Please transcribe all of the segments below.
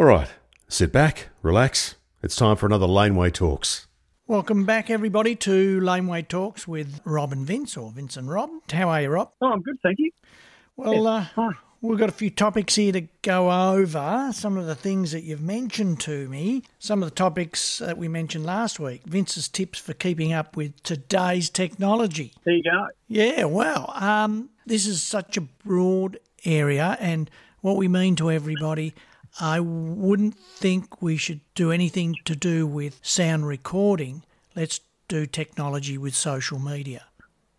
All right, sit back, relax. It's time for another Laneway Talks. Welcome back, everybody, to Laneway Talks with Rob and Vince, or Vince and Rob. How are you, Rob? Oh, I'm good, thank you. Well, uh, we've got a few topics here to go over. Some of the things that you've mentioned to me, some of the topics that we mentioned last week. Vince's tips for keeping up with today's technology. There you go. Yeah, well, um, this is such a broad area, and what we mean to everybody, I wouldn't think we should do anything to do with sound recording. Let's do technology with social media.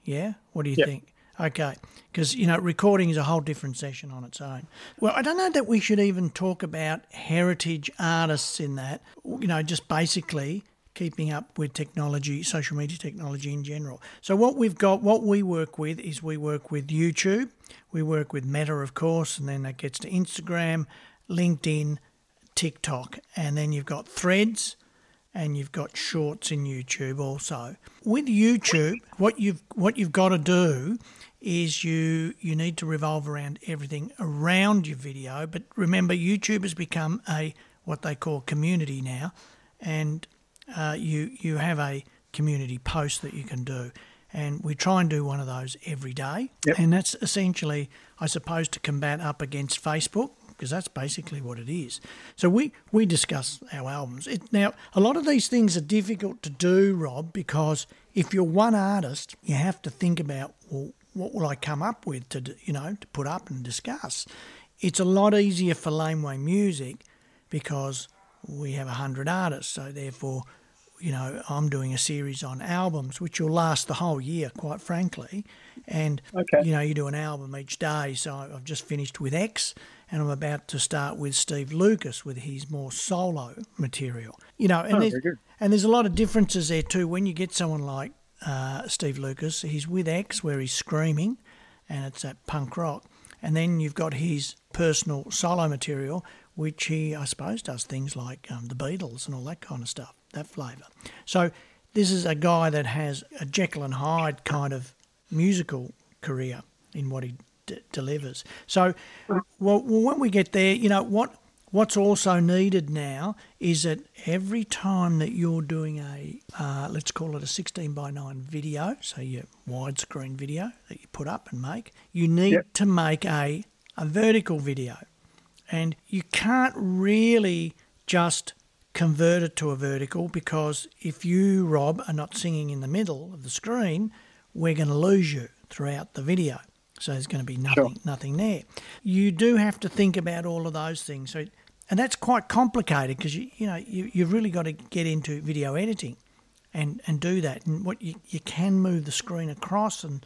Yeah? What do you Yep. think? Okay. Because, you know, recording is a whole different session on its own. Well, I don't know that we should even talk about heritage artists in that, you know, just basically keeping up with technology, social media technology in general. So, what we've got, what we work with is we work with YouTube, we work with Meta, of course, and then that gets to Instagram, LinkedIn, TikTok, and then you've got threads and you've got shorts in YouTube also. With YouTube, what you've what you've got to do is you you need to revolve around everything around your video. But remember, YouTube has become a what they call community now, and uh, you you have a community post that you can do. And we try and do one of those every day. Yep. And that's essentially, I suppose, to combat up against Facebook because that's basically what it is. So we, we discuss our albums. It, now, a lot of these things are difficult to do, Rob, because if you're one artist, you have to think about, well, what will I come up with to, you know, to put up and discuss? It's a lot easier for Laneway Music because we have 100 artists, so therefore you know, I'm doing a series on albums, which will last the whole year, quite frankly. And, Okay. you know, you do an album each day. So I've just finished with X and I'm about to start with Steve Lucas with his more solo material. You know, and, Oh, there's, and there's a lot of differences there too. When you get someone like uh, Steve Lucas, he's with X where he's screaming and it's that punk rock. And then you've got his personal solo material, which he, I suppose, does things like um, the Beatles and all that kind of stuff, that flavour. So this is a guy that has a Jekyll and Hyde kind of musical career in what he d- delivers. So, well, when we get there, you know what? What's also needed now is that every time that you're doing a, uh, let's call it a 16 by 9 video, so your widescreen video that you put up and make, you need Yep. to make a, a vertical video. And you can't really just convert it to a vertical because if you, Rob, are not singing in the middle of the screen, we're going to lose you throughout the video. So there's going to be nothing, nothing there. You do have to think about all of those things. So, and that's quite complicated because you, you know you, you've really got to get into video editing, and and do that. And what you you can move the screen across and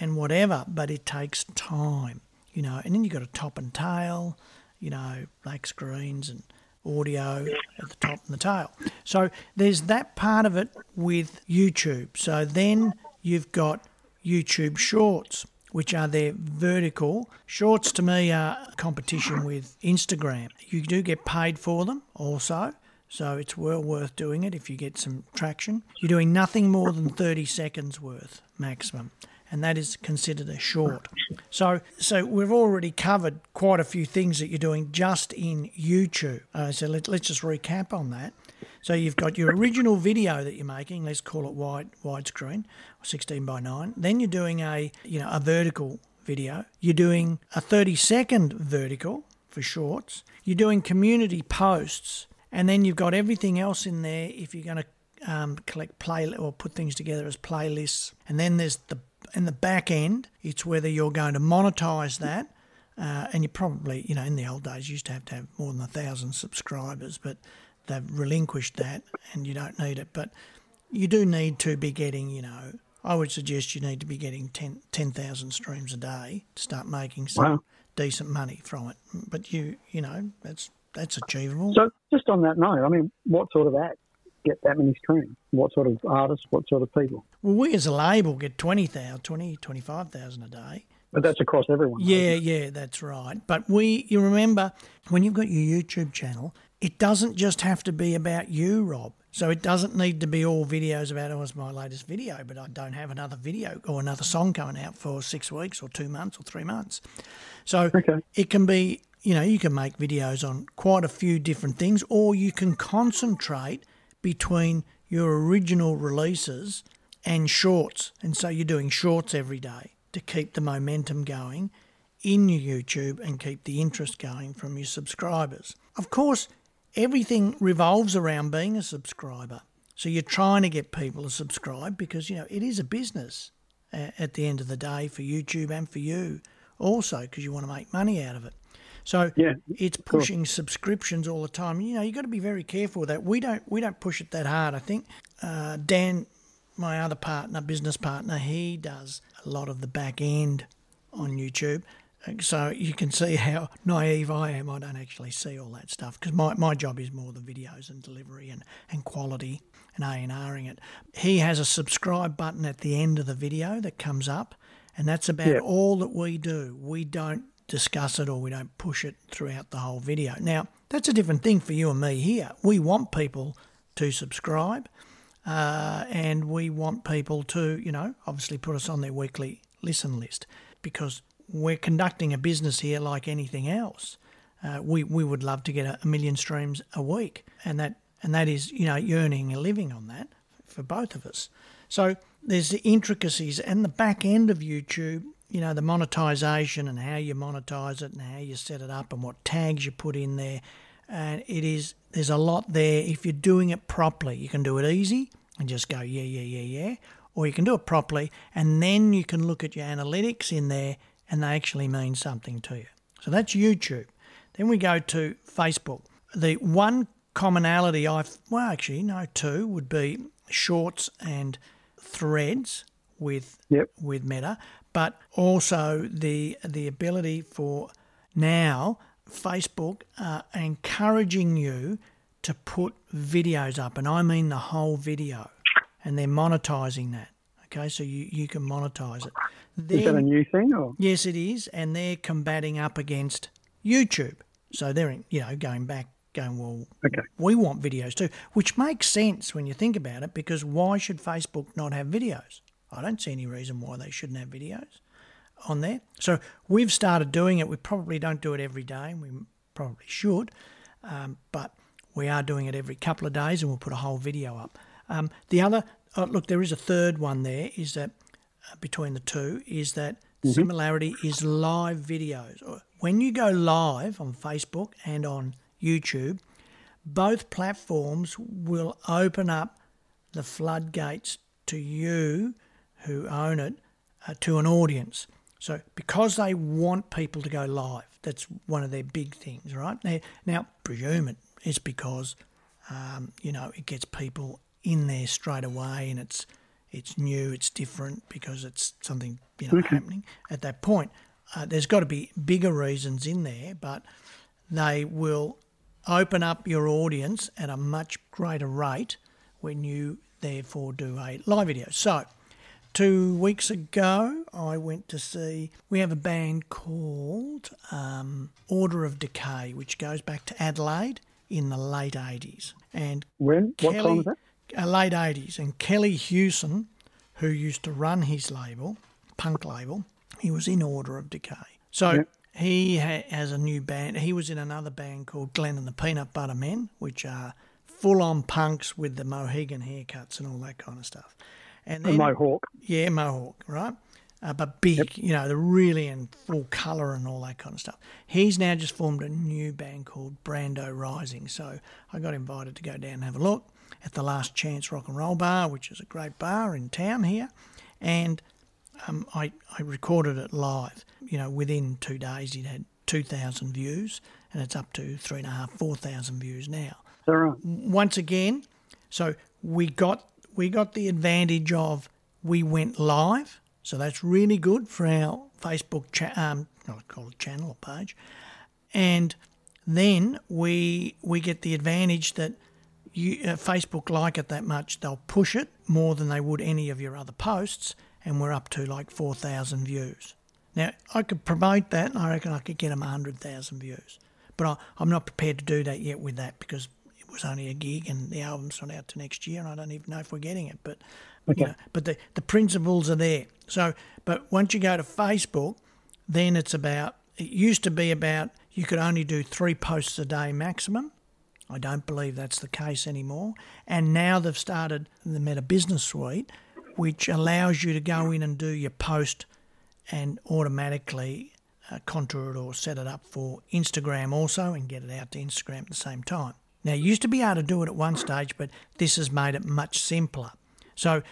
and whatever, but it takes time, you know. And then you've got a top and tail, you know, black screens and audio at the top and the tail. So there's that part of it with YouTube. So then you've got YouTube Shorts, which are their vertical. Shorts to me are competition with Instagram. You do get paid for them also. So it's well worth doing it if you get some traction. You're doing nothing more than 30 seconds worth maximum, and that is considered a short. So, so we've already covered quite a few things that you're doing just in YouTube. Uh, so let, let's just recap on that. So you've got your original video that you're making. Let's call it wide widescreen, 16 by 9. Then you're doing a you know a vertical video. You're doing a 30 second vertical for shorts. You're doing community posts, and then you've got everything else in there. If you're going to um, collect play or put things together as playlists, and then there's the in the back end, it's whether you're going to monetize that. Uh, and you probably, you know, in the old days, you used to have to have more than a thousand subscribers, but they've relinquished that and you don't need it. But you do need to be getting, you know, I would suggest you need to be getting 10 10,000 streams a day to start making some Wow. decent money from it. But you, you know, that's that's achievable. So, just on that note, I mean, what sort of act get that many streams? What sort of artists? What sort of people? well, we as a label get 20,000, 20, 25,000 a day. But that's across everyone. Yeah, yeah, that's right. But we, you remember, when you've got your YouTube channel, it doesn't just have to be about you, Rob. So it doesn't need to be all videos about, oh, it's my latest video, but I don't have another video or another song coming out for six weeks or two months or three months. So Okay. it can be you know, you can make videos on quite a few different things, or you can concentrate between your original releases and shorts. And so you're doing shorts every day to keep the momentum going in your YouTube and keep the interest going from your subscribers. Of course, everything revolves around being a subscriber. So you're trying to get people to subscribe because, you know, it is a business at the end of the day for YouTube and for you also because you want to make money out of it. So Yeah, it's pushing subscriptions all the time. You know, you've got to be very careful with that. We don't we don't push it that hard. I think uh, Dan, my other partner, business partner, he does a lot of the back end on YouTube. So you can see how naive I am. I don't actually see all that stuff because my, my job is more the videos and delivery and, and quality and A&Ring it. He has a subscribe button at the end of the video that comes up and that's about Yeah. all that we do. We don't discuss it or we don't push it throughout the whole video. Now, that's a different thing for you and me here. We want people to subscribe uh, and we want people to, you know, obviously put us on their weekly listen list because we're conducting a business here like anything else. Uh, we we would love to get a, a million streams a week, and that and that is you know earning a living on that for both of us. So there's the intricacies and the back end of YouTube. You know the monetization and how you monetize it and how you set it up and what tags you put in there. And it is there's a lot there. If you're doing it properly, you can do it easy and just go yeah yeah yeah yeah, or you can do it properly and then you can look at your analytics in there and they actually mean something to you. So that's YouTube. Then we go to Facebook. The one commonality I well actually no two would be shorts and threads with Yep. with Meta, but also the the ability for now Facebook are encouraging you to put videos up, and I mean the whole video, and they're monetizing that. Okay, so you, you can monetize it. Is that a new thing or? Yes, it is, and they're combating up against YouTube. So they're, you know, going back, going, well, Okay. we want videos too, which makes sense when you think about it, because why should Facebook not have videos? I don't see any reason why they shouldn't have videos on there. So we've started doing it. We probably don't do it every day, and we probably should, um, but we are doing it every couple of days, and we'll put a whole video up. Um, the other, oh, look, there is a third one there. Is that between the two is that similarity is live videos. When you go live on Facebook and on YouTube, both platforms will open up the floodgates to you who own it uh, to an audience. So because they want people to go live, that's one of their big things, right? Now, now presume it is because um, you know it gets people in there straight away, and it's it's new, it's different because it's something you know happening at that point. Uh, there's got to be bigger reasons in there, but they will open up your audience at a much greater rate when you therefore do a live video. So, two weeks ago, I went to see. We have a band called um, Order of Decay, which goes back to Adelaide in the late 80s. And When? What time is that? uh, late 80s. And Kelly Hewson, who used to run his label, punk label, he was in Order of Decay. So Yeah. he ha- has a new band. He was in another band called Glenn and the Peanut Butter Men, which are full on punks with the Mohegan haircuts and all that kind of stuff. And then, Mohawk. yeah, Mohawk, right? Uh, but big, you know, the really in full colour and all that kind of stuff. He's now just formed a new band called Brando Rising. So I got invited to go down and have a look at the Last Chance Rock and Roll Bar, which is a great bar in town here. And um, I, I recorded it live. You know, within two days, it had 2,000 views, and it's up to three and a half, 4,000 views now right? once again, so we got we got the advantage of we went live, so that's really good for our Facebook cha- um, not call it channel or page, and then we we get the advantage that you, uh, Facebook like it that much, they'll push it more than they would any of your other posts, and we're up to like four thousand views. Now I could promote that, and I reckon I could get them hundred thousand views, but I, I'm not prepared to do that yet with that because it was only a gig, and the album's not out to next year, and I don't even know if we're getting it. But you know, but the the principles are there. So, but once you go to Facebook, then it's about it used to be about you could only do three posts a day maximum. I don't believe that's the case anymore. And now they've started the Meta Business Suite, which allows you to go in and do your post and automatically uh, contour it or set it up for Instagram also and get it out to Instagram at the same time. Now, you used to be able to do it at one stage, but this has made it much simpler. So,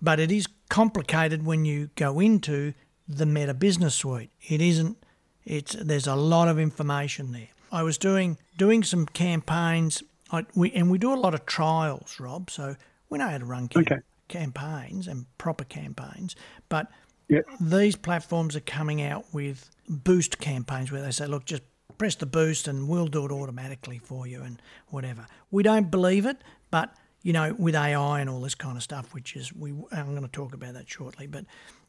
but it is complicated when you go into the Meta Business Suite. It isn't. It's there's a lot of information there. I was doing doing some campaigns, I, we, and we do a lot of trials, Rob. So we know how to run cam- Okay. campaigns and proper campaigns, but Yep. these platforms are coming out with boost campaigns where they say, look, just press the boost and we'll do it automatically for you and whatever. We don't believe it, but you know, with AI and all this kind of stuff, which is we I'm going to talk about that shortly, but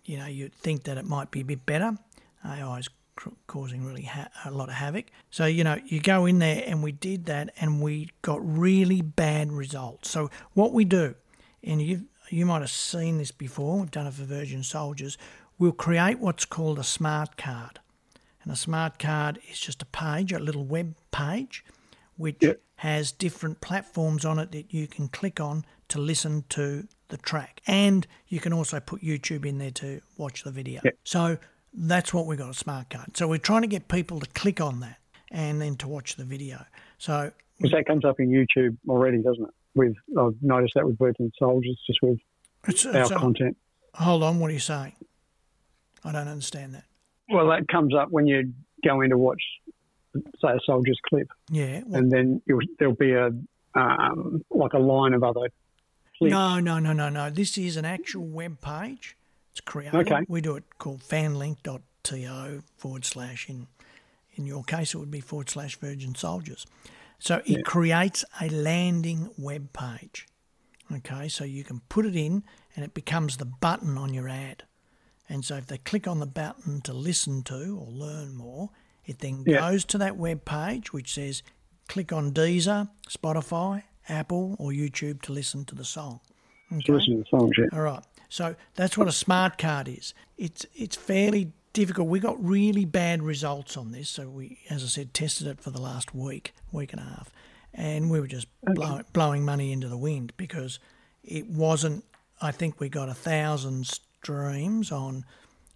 you know, you'd think that it might be a bit better. AI is causing really ha- a lot of havoc. So you know, you go in there and we did that, and we got really bad results. So what we do, and you you might have seen this before. We've done it for Virgin Soldiers. We'll create what's called a smart card, and a smart card is just a page, a little web page, which Yep. has different platforms on it that you can click on to listen to the track. And you can also put YouTube in there to watch the video. Yep. So that's what we've got a smart card. So we're trying to get people to click on that and then to watch the video. So Because that comes up in YouTube already, doesn't it? With I've noticed that with Virgin Soldiers, just with it's, our a- content. hold on, what are you saying? I don't understand that. Well, that comes up when you go in to watch, say, a soldier's clip, Yeah. Well, and then you'll, there'll be a um, like a line of other clips. no, no, no, no, no. This is an actual web page. It's created. Okay. We do it called fanlink.to forward slash in in your case it would be forward slash virgin soldiers. So it creates a landing web page. Okay, so you can put it in and it becomes the button on your ad. And so if they click on the button to listen to or learn more, it then Yeah. goes to that web page which says click on Deezer, Spotify, Apple, or YouTube to listen to the song. to listen to the songs. Yeah. All right. So that's what a smart card is. It's it's fairly difficult. We got really bad results on this, so we, as I said, tested it for the last week, week and a half, and we were just blow, blowing money into the wind because it wasn't. I think we got a thousand streams on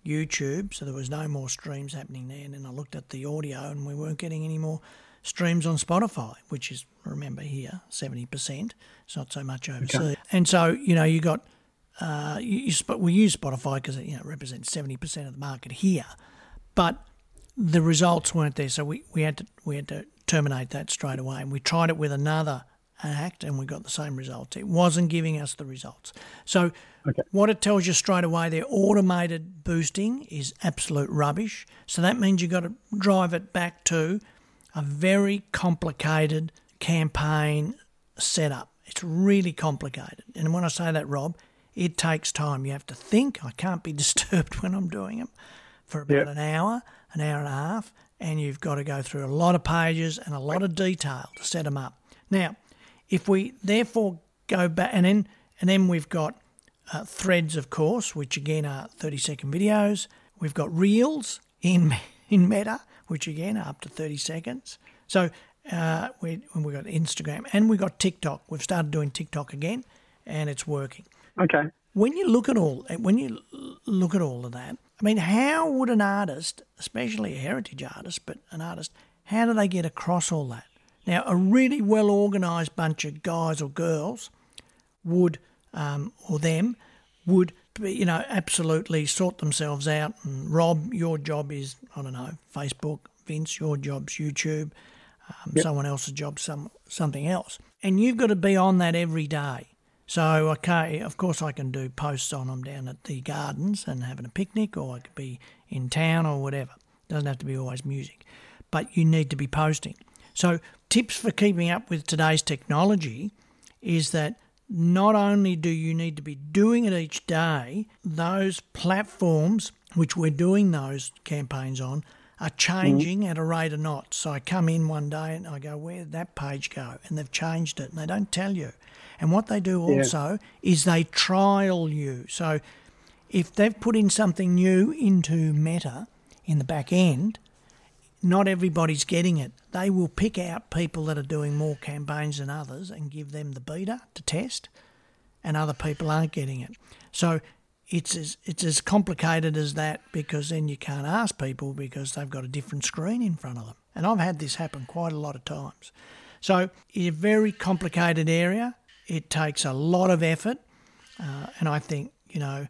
YouTube, so there was no more streams happening there. And then I looked at the audio, and we weren't getting any more streams on Spotify, which is remember here seventy percent. It's not so much overseas. And so you know you got uh, you, you, we use Spotify because it you know represents seventy percent of the market here, but the results weren't there, so we, we had to we had to terminate that straight away. And we tried it with another act, and we got the same results. It wasn't giving us the results. So what it tells you straight away, their automated boosting is absolute rubbish. So that means you've got to drive it back to a very complicated campaign setup. It's really complicated. And when I say that, Rob, it takes time. You have to think. I can't be disturbed when I'm doing them for about Yep. an hour, an hour and a half, and you've got to go through a lot of pages and a lot of detail to set them up. Now, if we therefore go back and then and then we've got uh, threads, of course, which again are 30 second videos. We've got reels in in Meta, which again are up to 30 seconds. So uh, we we got Instagram and we've got TikTok. We've started doing TikTok again, and it's working. Okay. When you look at all when you look at all of that, I mean, how would an artist, especially a heritage artist, but an artist, how do they get across all that? Now, a really well organised bunch of guys or girls would, um, or them, would be, you know, absolutely sort themselves out. And Rob, your job is, I don't know, Facebook. Vince, your job's YouTube. Um, Someone else's job, some something else. And you've got to be on that every day. So, okay, of course, I can do posts on them down at the gardens and having a picnic, or I could be in town or whatever. It Doesn't have to be always music, but you need to be posting. So, tips for keeping up with today's technology is that not only do you need to be doing it each day, those platforms which we're doing those campaigns on are changing mm-hmm. at a rate of knots. So I come in one day and I go, where did that page go? And they've changed it and they don't tell you. And what they do Yeah. also is they trial you. So if they've put in something new into Meta in the back end, not everybody's getting it. They will pick out people that are doing more campaigns than others and give them the beta to test, and other people aren't getting it. So it's as it's as complicated as that because then you can't ask people because they've got a different screen in front of them. And I've had this happen quite a lot of times. So it's a very complicated area. It takes a lot of effort, uh, and I think you know.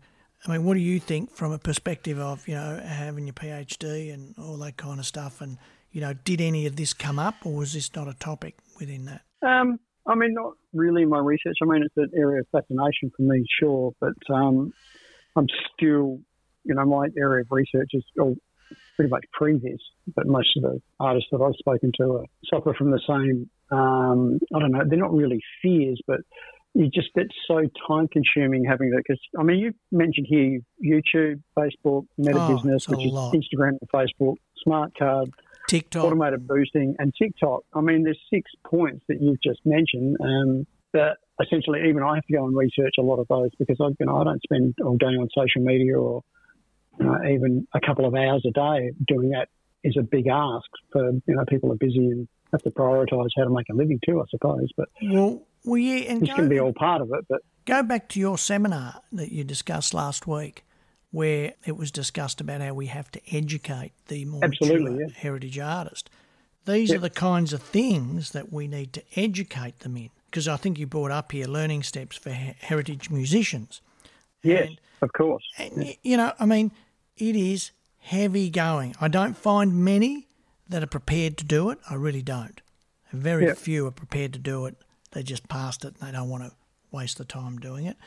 I mean, what do you think from a perspective of you know having your PhD and all that kind of stuff? And you know, did any of this come up, or was this not a topic within that? Um, I mean, not really my research. I mean, it's an area of fascination for me, sure, but um, I'm still, you know, my area of research is all pretty much previous, but most of the artists that I've spoken to are suffer from the same. Um, I don't know. They're not really fears, but you just it's so time consuming having that. Because I mean, you mentioned here YouTube, Facebook, Meta Oh, Business, which is lot. Instagram and Facebook, Smart Card, TikTok. automated boosting, and TikTok. I mean, there's six points that you've just mentioned. Um, that essentially, even I have to go and research a lot of those because I, you know, I don't spend all day on social media or you know, even a couple of hours a day doing that is a big ask for you know people are busy and have to prioritise how to make a living too, I suppose. But Well, well, yeah, and this go, can be all part of it. But go back to your seminar that you discussed last week, where it was discussed about how we have to educate the more Absolutely, yeah. heritage artist. These Yep. are the kinds of things that we need to educate them in. Because I think you brought up here learning steps for he- heritage musicians. yes, And- of course. And, y you know, I mean, it is heavy going. I don't find many that are prepared to do it. I really don't. Very Yeah. few are prepared to do it. They just passed it and they don't want to waste the time doing it.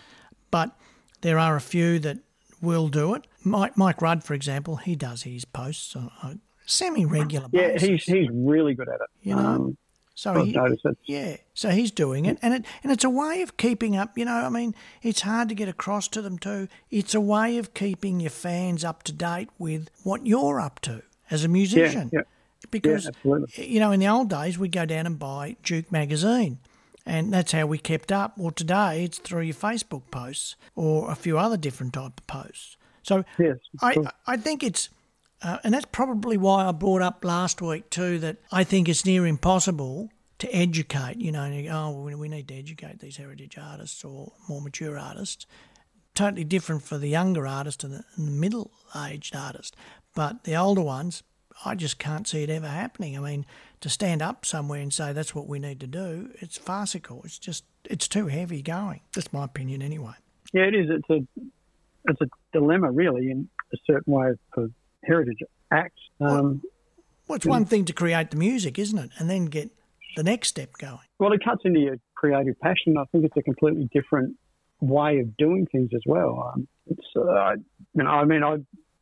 But there are a few that will do it. Mike, Mike Rudd, for example, he does his posts on a semi-regular Yeah, basis. he's he's really good at it. You know, um, so he, yeah, so he's doing it, and it and it's a way of keeping up. You know, I mean, it's hard to get across to them too. It's a way of keeping your fans up to date with what you're up to as a musician. yeah. Because absolutely. you know, in the old days, we'd go down and buy Juke magazine, and that's how we kept up. Well, today it's through your Facebook posts or a few other different type of posts. So Yes, I, cool. I think it's, uh, and that's probably why I brought up last week too that I think it's near impossible to educate. You know, and you go, oh, we- need to educate these heritage artists or more mature artists. Totally different for the younger artist and the, and the middle-aged artist, but the older ones, I just can't see it ever happening. I mean, to stand up somewhere and say that's what we need to do, it's farcical. It's just, it's too heavy going. That's my opinion anyway. Yeah, it is. It's a it's a dilemma, really, in a certain way for heritage acts. Um, Well, it's one thing to create the music, isn't it? And then get the next step going. well, it cuts into your creative passion. I think it's a completely different way of doing things as well. Um, it's, uh, you know, I mean, I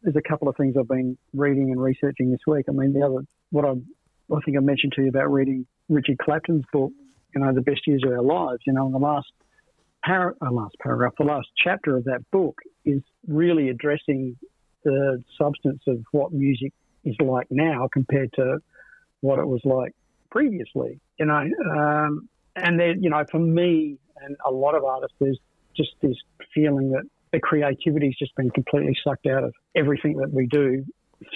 there's a couple of things I've been reading and researching this week. I mean, the other what I I think I mentioned to you about reading Richard Clapton's book, you know, the best years of our lives. You know, in the last par- uh, last paragraph, the last chapter of that book is really addressing the substance of what music is like now compared to what it was like previously. You know, um, and then you know, for me and a lot of artists, there's just this feeling that the creativity's just been completely sucked out of everything that we do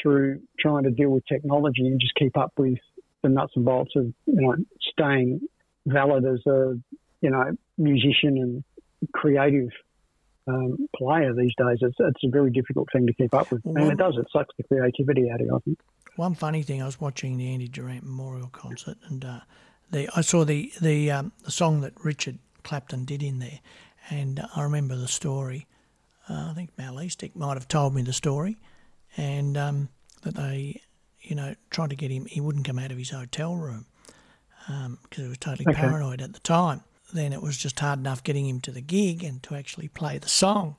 through trying to deal with technology and just keep up with the nuts and bolts of you know staying valid as a you know musician and creative um, player these days. It's, it's a very difficult thing to keep up with, and Well- it does. It sucks the creativity out of you. I think. One funny thing, I was watching the Andy Durant Memorial Concert, and uh, the I saw the the um, the song that Richard Clapton did in there, and I remember the story. Uh, I think Mal Eastick might have told me the story, and um, that they, you know, tried to get him. He wouldn't come out of his hotel room because he was totally Okay. paranoid at the time. Then it was just hard enough getting him to the gig and to actually play the song.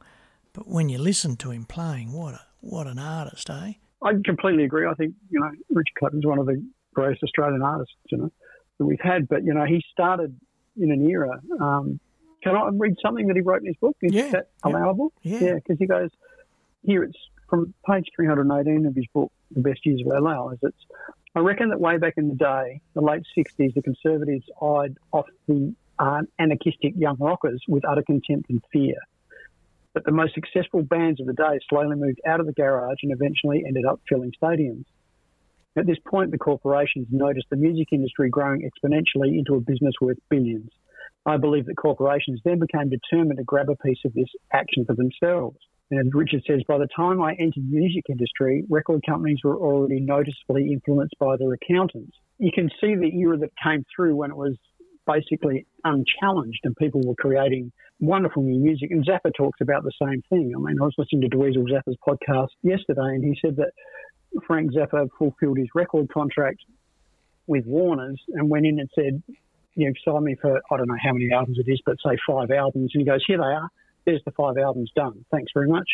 But when you listen to him playing, what a what an artist, eh? I completely agree. I think you know Richard Clapton's one of the greatest Australian artists you know that we've had. But you know he started in an era. Um, can I read something that he wrote in his book? Is Yeah, that allowable? Yeah. because he goes here. It's from page 318 of his book, The Best Years of Our Lives. It's I reckon that way back in the day, the late 60s, the Conservatives eyed off the uh, anarchistic young rockers with utter contempt and fear. But the most successful bands of the day slowly moved out of the garage and eventually ended up filling stadiums. At this point, the corporations noticed the music industry growing exponentially into a business worth billions. I believe that corporations then became determined to grab a piece of this action for themselves. And as Richard says, by the time I entered the music industry, record companies were already noticeably influenced by their accountants. You can see the era that came through when it was basically unchallenged and people were creating wonderful new music. And Zappa talks about the same thing. I mean, I was listening to Dweezil Zappa's podcast yesterday and he said that Frank Zappa fulfilled his record contract with Warner's and went in and said, you know, sign me for, I don't know how many albums it is, but say five albums. And he goes, here they are there's the five albums done. Thanks very much.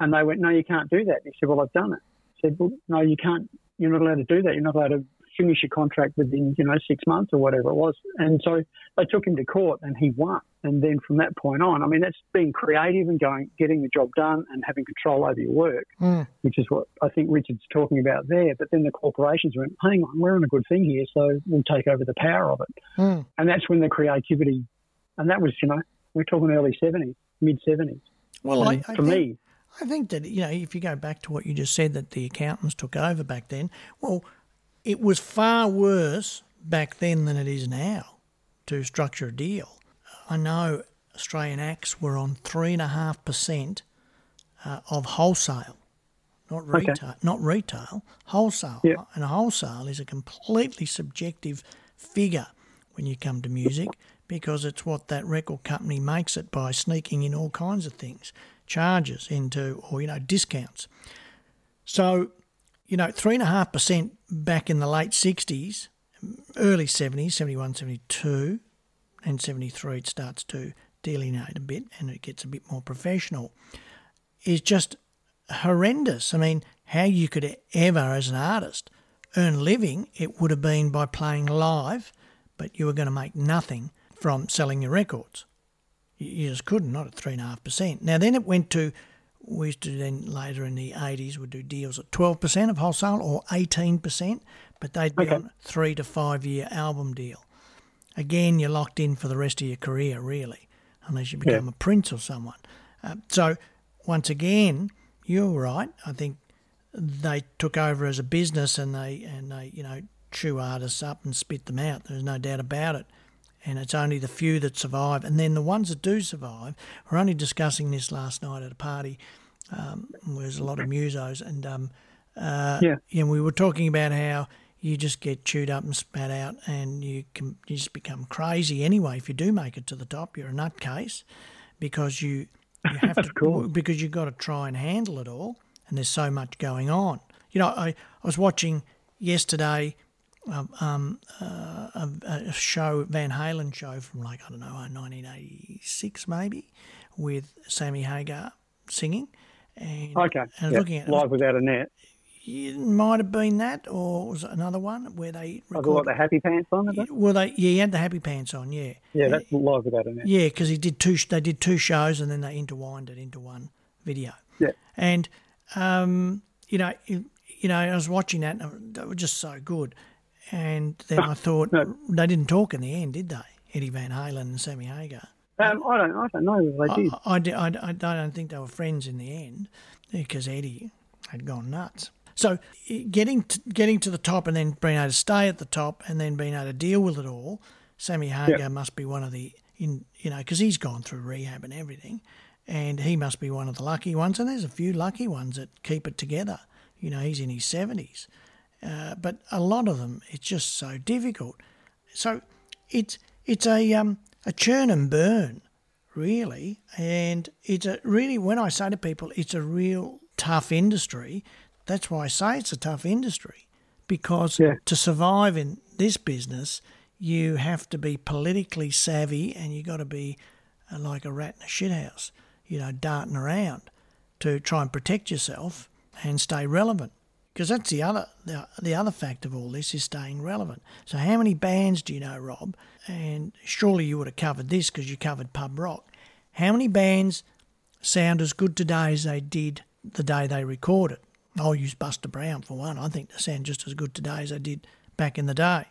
And they went, no, you can't do that. And he said, well, I've done it. I said, well, no, you can't. You're not allowed to do that. You're not allowed to finish your contract within, you know, six months or whatever it was. And so they took him to court and he won. And then from that point on, I mean, that's being creative and going, getting the job done and having control over your work, mm. which is what I think Richard's talking about there. But then the corporations went, hang on, we're on a good thing here, so we'll take over the power of it. Mm. And that's when the creativity, and that was, you know, we're talking early 70s mid 70s. Well, I, I, for think, me, I think that you know if you go back to what you just said that the accountants took over back then, well, it was far worse back then than it is now to structure a deal. I know Australian acts were on three and a half percent uh, of wholesale, not retail, okay. not retail, wholesale. Yeah. And wholesale is a completely subjective figure when you come to music because it's what that record company makes it by sneaking in all kinds of things, charges into, or, you know, discounts. So, you know, 3.5% back in the late 60s, early 70s, 71, 72, and 73, it starts to delineate a bit and it gets a bit more professional, is just horrendous. I mean, how you could ever, as an artist, earn a living, it would have been by playing live, but you were going to make nothing from selling your records. You just couldn't, not at 3.5%. Now, then it went to, we used to then later in the 80s would do deals at 12% of wholesale or 18%, but they'd be okay. on three to five year album deal. Again, you're locked in for the rest of your career, really, unless you become yeah. a prince or someone. Uh, so, once again, you're right. I think they took over as a business and they and they you know chew artists up and spit them out. There's no doubt about it and it's only the few that survive. And then the ones that do survive, we're only discussing this last night at a party. Um, where there's a lot of musos, and um, uh, yeah, and we were talking about how you just get chewed up and spat out, and you can you just become crazy anyway. If you do make it to the top, you're a nutcase because you you have to cool. because you've got to try and handle it all, and there's so much going on. You know, I, I was watching yesterday um, uh, a, a, show, Van Halen show from like, I don't know, 1986 maybe, with Sammy Hagar singing. And, okay. And looking at Live Without a Net. It might have been that, or was it another one where they recorded, oh, what, the happy pants on? Is it? Well, they yeah, he had the happy pants on, yeah. Yeah, that's uh, live without a net. Yeah, because he did two. They did two shows and then they intertwined it into one video. Yeah, and um, you know, you, you know, I was watching that and they were just so good. And then I thought no. they didn't talk in the end, did they? Eddie Van Halen and Sammy Hagar. Um, I don't, I don't know if they did. I, I, I, I don't think they were friends in the end because Eddie had gone nuts. So getting to, getting to the top and then being able to stay at the top and then being able to deal with it all, Sammy Hagar yep. must be one of the in you know because he's gone through rehab and everything, and he must be one of the lucky ones. And there's a few lucky ones that keep it together. You know, he's in his seventies. Uh, but a lot of them, it's just so difficult. So it's it's a um, a churn and burn, really, and it's a really when I say to people, it's a real tough industry. That's why I say it's a tough industry because yeah. to survive in this business, you have to be politically savvy and you got to be uh, like a rat in a shithouse, you know, darting around to try and protect yourself and stay relevant because that's the other the, the other fact of all this is staying relevant. So how many bands do you know, Rob? And surely you would have covered this because you covered pub rock. How many bands sound as good today as they did the day they recorded? I'll use Buster Brown for one. I think they sound just as good today as they did back in the day.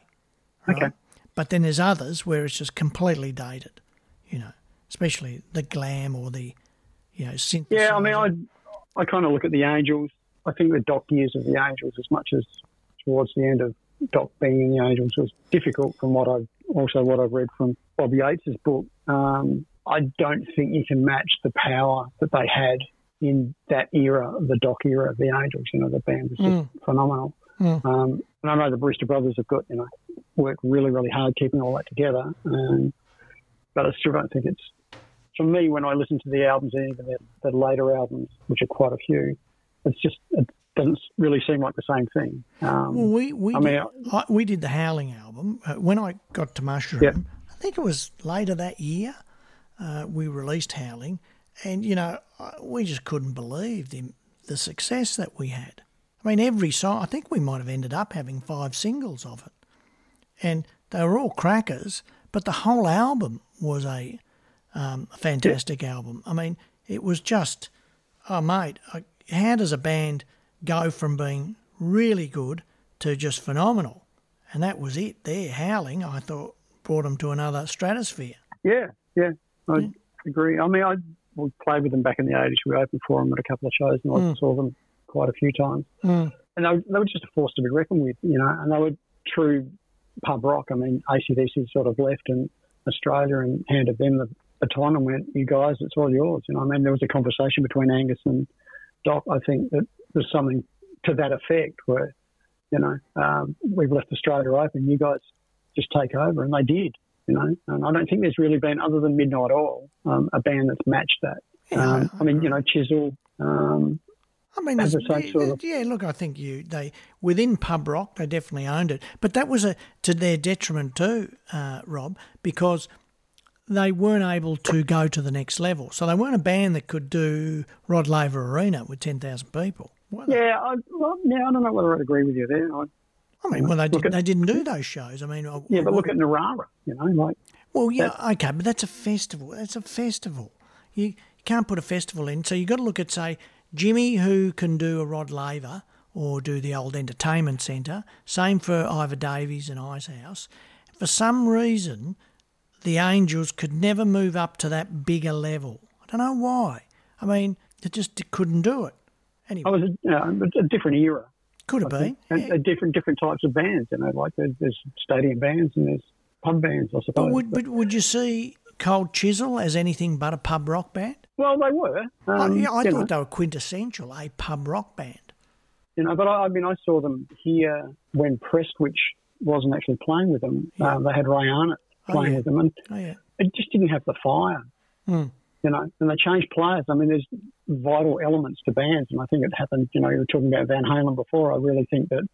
Right? Okay. But then there's others where it's just completely dated, you know, especially the glam or the, you know, synth. Yeah, I mean, I I kind of look at the Angels I think the doc years of the Angels, as much as towards the end of Doc Neeson and the Angels was difficult from what I've also what I've read from Bob Yates's book. Um, I don't think you can match the power that they had in that era, the Doc era of the Angels. You know, the band was just mm. phenomenal. Mm. Um, and I know the Brewster brothers have got, you know, worked really, really hard keeping all that together. Um, but I still don't think it's, for me, when I listen to the albums and even the, the later albums, which are quite a few, it's just, it doesn't really seem like the same thing. Um, well, we, we, I did, mean, I, we did the Howling album. Uh, when I got to Mushroom, yeah. I think it was later that year, uh, we released Howling. And, you know, we just couldn't believe the, the success that we had. I mean, every song, I think we might have ended up having five singles of it. And they were all crackers, but the whole album was a, um, a fantastic yeah. album. I mean, it was just, oh, mate, how does a band go from being really good to just phenomenal? And that was it there. Howling, I thought, brought them to another stratosphere. Yeah, yeah, I yeah. agree. I mean, I we played with them back in the 80s. We opened for them at a couple of shows and I mm. saw them quite a few times. Mm. And they were, they were just a force to be reckoned with, you know, and they were true pub rock. I mean, ACDC sort of left in Australia and handed them the baton and went, you guys, it's all yours. You know, I mean, there was a conversation between Angus and Doc. I think that there's something to that effect where, you know, um, we've left Australia open. You guys just take over. And they did, you know, and I don't think there's really been, other than Midnight Oil, um, a band that's matched that. Um, I mean, you know, Chisel, um, I mean, sort of... yeah. Look, I think you they within pub rock they definitely owned it, but that was a to their detriment too, uh, Rob, because they weren't able to go to the next level. So they weren't a band that could do Rod Laver Arena with ten thousand people. Yeah, I, well, yeah, I don't know whether I'd agree with you there. I, I mean, well, they did, at, they didn't do those shows. I mean, uh, yeah, but look at Narara, you know, like. Well, yeah, okay, but that's a festival. That's a festival. You, can't put a festival in, so you've got to look at say Jimmy, who can do a Rod Laver or do the old entertainment centre. Same for Iva Davies and Icehouse. For some reason, the Angels could never move up to that bigger level. I don't know why. I mean, they just couldn't do it. Anyway, oh, it was a, a different era. Could have been. Yeah. different different types of bands, you know, like there's, there's stadium bands and there's pub bands, I suppose. But would, but would you see Cold Chisel as anything but a pub rock band? Well, they were. Um, yeah, I thought know. they were quintessential, a pub rock band. You know, but I, I mean, I saw them here when Prestwich wasn't actually playing with them. Yeah. Uh, they had oh, playing oh, yeah. with them, and oh, yeah. it just didn't have the fire. Mm. You know, and they changed players. I mean, there's vital elements to bands, and I think it happened. You know, you were talking about Van Halen before. I really think that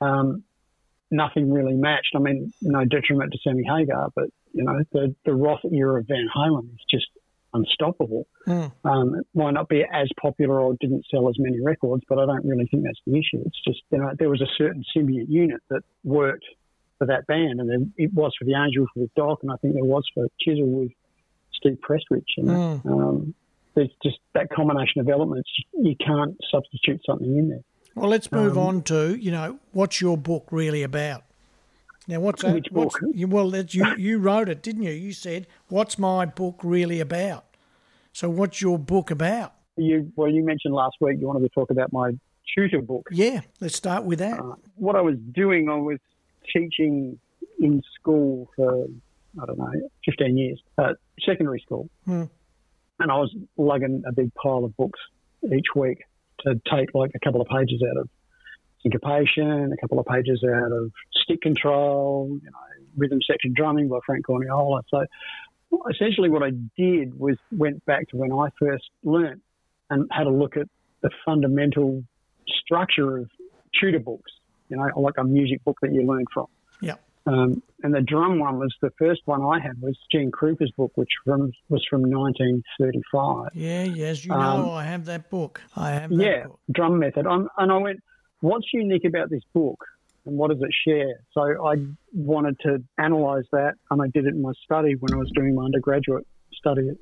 um, nothing really matched. I mean, no detriment to Sammy Hagar, but you know, the the Roth era of Van Halen is just unstoppable. Mm. Um, it might not be as popular or didn't sell as many records, but I don't really think that's the issue. It's just you know there was a certain symbiote unit that worked for that band, and there, it was for the Angels with Doc, and I think there was for Chisel with Steve Prestwich. And mm. um, there's just that combination of elements. You can't substitute something in there. Well, let's move um, on to you know what's your book really about. Now, what's that? Which book? Well, you you wrote it, didn't you? You said, "What's my book really about?" So, what's your book about? You well, you mentioned last week you wanted to talk about my tutor book. Yeah, let's start with that. Uh, what I was doing, I was teaching in school for I don't know, fifteen years at secondary school, hmm. and I was lugging a big pile of books each week to take like a couple of pages out of syncopation, a couple of pages out of stick control, you know, rhythm section drumming by Frank Corniola. So essentially what I did was went back to when I first learnt and had a look at the fundamental structure of tutor books, you know, like a music book that you learn from. Yeah. Um, and the drum one was the first one I had was Gene Krupa's book, which from, was from 1935. Yeah, yes, you know, um, I have that book. I have yeah, book. drum method. I'm, and I went, what's unique about this book? and what does it share? So I wanted to analyse that, and I did it in my study when I was doing my undergraduate study at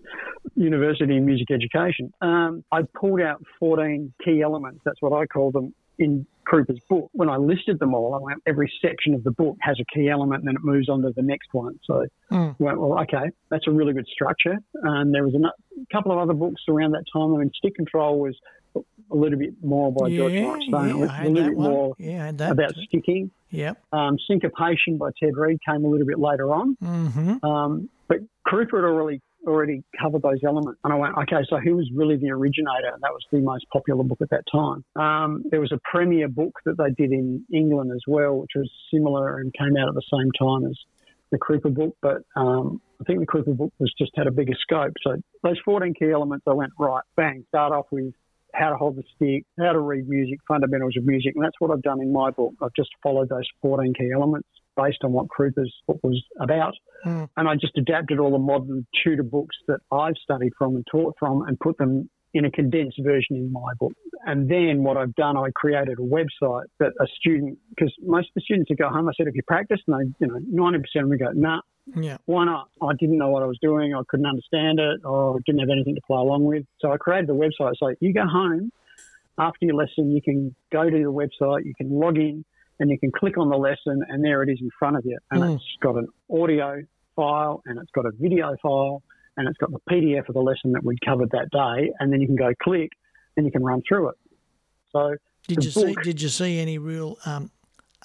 University in Music Education. Um, I pulled out 14 key elements, that's what I call them, in Krupa's book. When I listed them all, I went, every section of the book has a key element and then it moves on to the next one. So mm. Went, well, okay, that's a really good structure. And there was a couple of other books around that time. I mean, Stick Control was a little bit more by George yeah, Rockstone, yeah, a I had little bit one. more Yeah, about sticking. Yep. Um, Syncopation by Ted Reed came a little bit later on. Mm-hmm. Um, but Krupa had already already covered those elements. And I went, okay, so who was really the originator? That was the most popular book at that time. Um, there was a Premier book that they did in England as well, which was similar and came out at the same time as the Krupa book. But um, I think the Krupa book was just had a bigger scope. So those 14 key elements, I went, right, bang, start off with how to hold the stick, how to read music, fundamentals of music. And that's what I've done in my book. I've just followed those 14 key elements based on what Krupa's book was about. Mm. And I just adapted all the modern tutor books that I've studied from and taught from and put them in a condensed version in my book. And then what I've done, I created a website that a student, because most of the students would go home, I said, if you practice, and they, you know, 90% of them go, nah, Yeah. why not? I didn't know what I was doing. I couldn't understand it or didn't have anything to play along with. So I created the website. So you go home after your lesson, you can go to the website, you can log in and you can click on the lesson and there it is in front of you. And Mm. it's got an audio file and it's got a video file and it's got the PDF of the lesson that we covered that day. And then you can go click and you can run through it. So Did you see? Did you see any real um,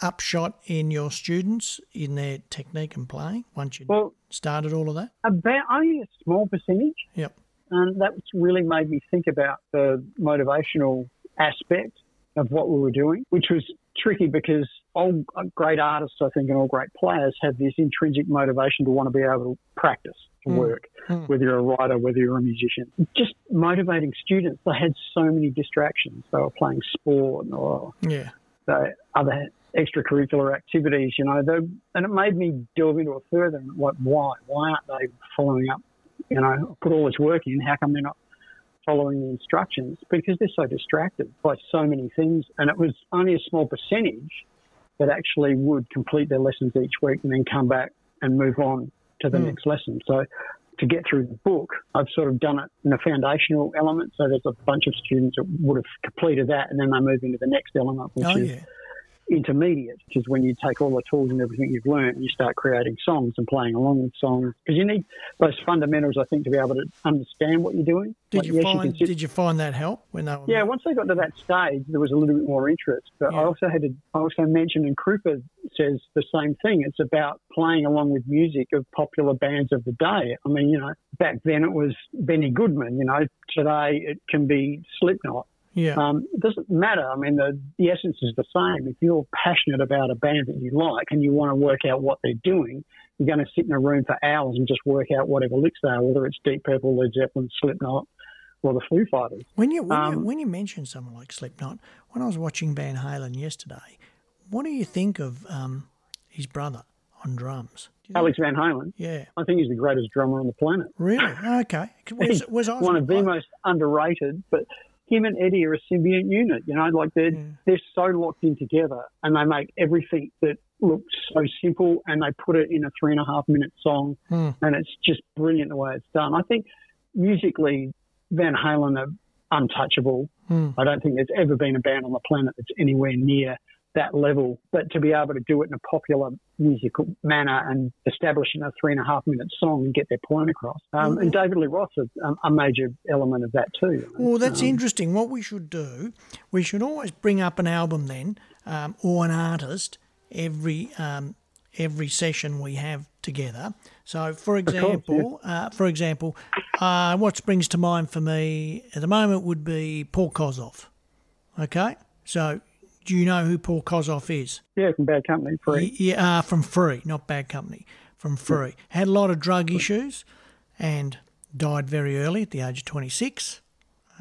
upshot in your students in their technique and playing once you well, started all of that? about only a small percentage. Yep. And that's really made me think about the motivational aspect of what we were doing, which was tricky because all great artists, I think, and all great players have this intrinsic motivation to want to be able to practice, to Mm. work, Mm. whether you're a writer, whether you're a musician. Just motivating students. They had so many distractions. They were playing sport or Yeah. the other extracurricular activities, you know, they, and it made me delve into it further. And like, why? Why aren't they following up? You know, I put all this work in. How come they're not following the instructions? Because they're so distracted by so many things. And it was only a small percentage that actually would complete their lessons each week and then come back and move on to the Hmm. next lesson. So to get through the book, I've sort of done it in a foundational element. So there's a bunch of students that would have completed that and then they move into the next element, which Oh is yeah. Intermediate, which is when you take all the tools and everything you've learned and you start creating songs and playing along with songs. Because you need those fundamentals, I think, to be able to understand what you're doing. Did Like, you yes, find? can sit- did you find that help when they were? yeah, once they got to that stage, there was a little bit more interest. But I also had to, I also mentioned, and Krupa says the same thing. It's about playing along with music of popular bands of the day. I mean, you know, back then it was Benny Goodman. You know, today it can be Slipknot. Yeah. Um, it doesn't matter. I mean, the, the essence is the same. If you're passionate about a band that you like and you want to work out what they're doing, you're going to sit in a room for hours and just work out whatever licks they are, whether it's Deep Purple, Led Zeppelin, Slipknot, or the Foo Fighters. When you when, you Um, when you mention someone like Slipknot, when I was watching Van Halen yesterday, what do you think of um, his brother on drums? You Alex Van Halen, Yeah. I think he's the greatest drummer on the planet. Really? Okay. Was, was I One of the most underrated, but him and Eddie are a symbiont unit. You know, like they're Yeah. they're so locked in together, and they make everything that looks so simple, and they put it in a three and a half minute song, Hmm. and it's just brilliant the way it's done. I think musically, Van Halen are untouchable. Hmm. I don't think there's ever been a band on the planet that's anywhere near that level. But to be able to do it in a popular musical manner and establish in a three and a half minute song and get their point across. Um, and David Lee Roth is um, a major element of that too. Well, that's Um, interesting. What we should do, we should always bring up an album then, um, or an artist every um, every session we have together. So, for example, uh, for example, uh, what springs to mind for me at the moment would be Paul Kossoff. Okay, so do you know who Paul Kossoff is? Yeah, from Bad Company, free. Yeah, uh, from Free, not Bad Company, from Free. Had a lot of drug issues, and died very early at the age of 26.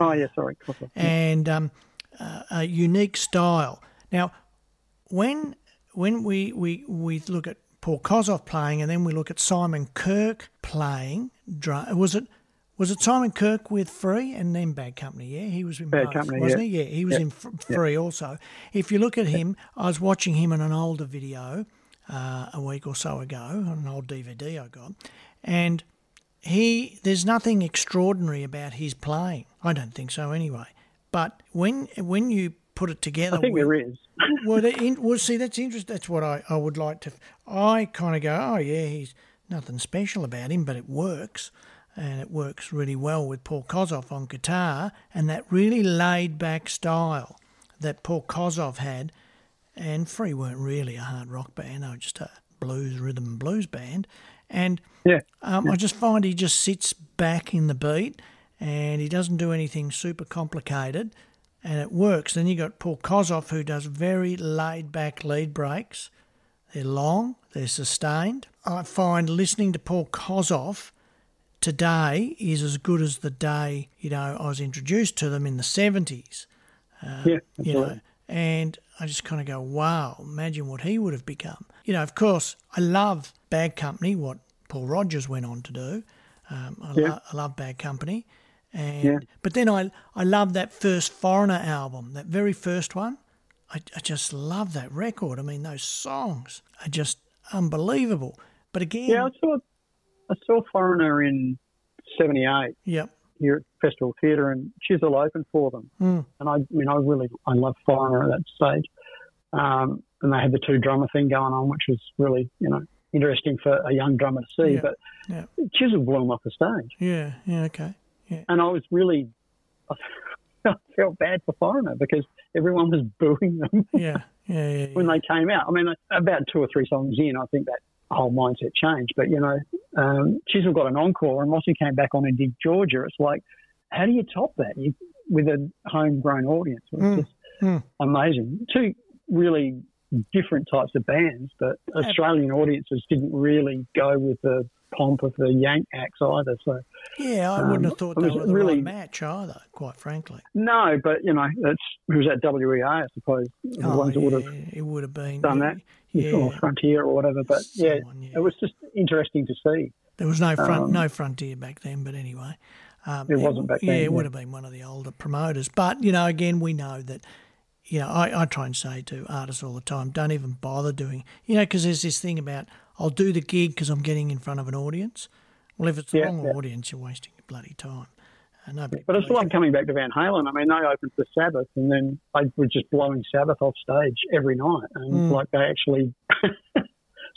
Oh, yeah, sorry. And um, uh, a unique style. Now, when when we, we, we look at Paul Kossoff playing, and then we look at Simon Kirke playing, was it was it Simon Kirke with Free and then Bad Company? Yeah, he was in Bad both, Company, wasn't yeah. he? Yeah, he was Yeah. in Free also. If you look at him, I was watching him in an older video uh, a week or so ago on an old DVD I got, and he there's nothing extraordinary about his playing. I don't think so anyway. But when when you put it together, I think with, there is. well, in, well, see, that's interesting. That's what I, I would like to. I kind of go, oh yeah, he's nothing special about him, but it works. And it works really well with Paul Kossoff on guitar, and that really laid back style that Paul Kossoff had. And Free weren't really a hard rock band; they were just a blues, rhythm and blues band. And Yeah. um, I just find he just sits back in the beat, and he doesn't do anything super complicated, and it works. Then you got Paul Kossoff who does very laid back lead breaks. They're long, they're sustained. I find listening to Paul Kossoff today is as good as the day you know I was introduced to them in the seventies. yeah, You know, and I just kind of go, wow, imagine what he would have become. You know, of course, I love Bad Company, what Paul Rodgers went on to do. Um, I, Yeah. lo- I love Bad Company, and Yeah. but then I I love that first Foreigner album, that very first one. I, I just love that record. I mean, those songs are just unbelievable. But again, Yeah, I saw I saw Foreigner in '78 yep, here at Festival Theatre, and Chisel opened for them. Mm. And I, I mean, I really I love Foreigner at that stage. Um, and they had the two drummer thing going on, which was really you know interesting for a young drummer to see. Yeah, But yeah. Chisel blew them off the stage, yeah, yeah, okay, yeah, and I was really I felt bad for Foreigner because everyone was booing them yeah, yeah, yeah, when they came out. I mean, about two or three songs in, I think that whole mindset changed. But you know, um, Chisel got an encore, and he came back on and did Georgia, it's like, how do you top that you, with a homegrown audience? It's Mm, just mm. amazing. Two really different types of bands, but Australian audiences didn't really go with the pomp of the Yank acts either. So Yeah, I wouldn't Um, have thought they was were the really- right match either, quite frankly. no, but you know, it's it was at WEA, I suppose, the ones that would have Oh, it would have been done yeah, that, Yeah, or Frontier or whatever. But yeah, Someone, yeah. it was just interesting to see. there was no front, um, no frontier back then. But anyway, um, It wasn't back then. yeah, it would have been one of the older promoters. But you know, again, we know that. You know, I, I try and say to artists all the time, don't even bother doing. You know, because there's this thing about I'll do the gig because I'm getting in front of an audience. Well, if it's the Yeah, wrong yeah. audience, you're wasting your bloody time. And nobody But it's like coming back to Van Halen. I mean, they opened for Sabbath, and then they were just blowing Sabbath off stage every night, and Mm. like they actually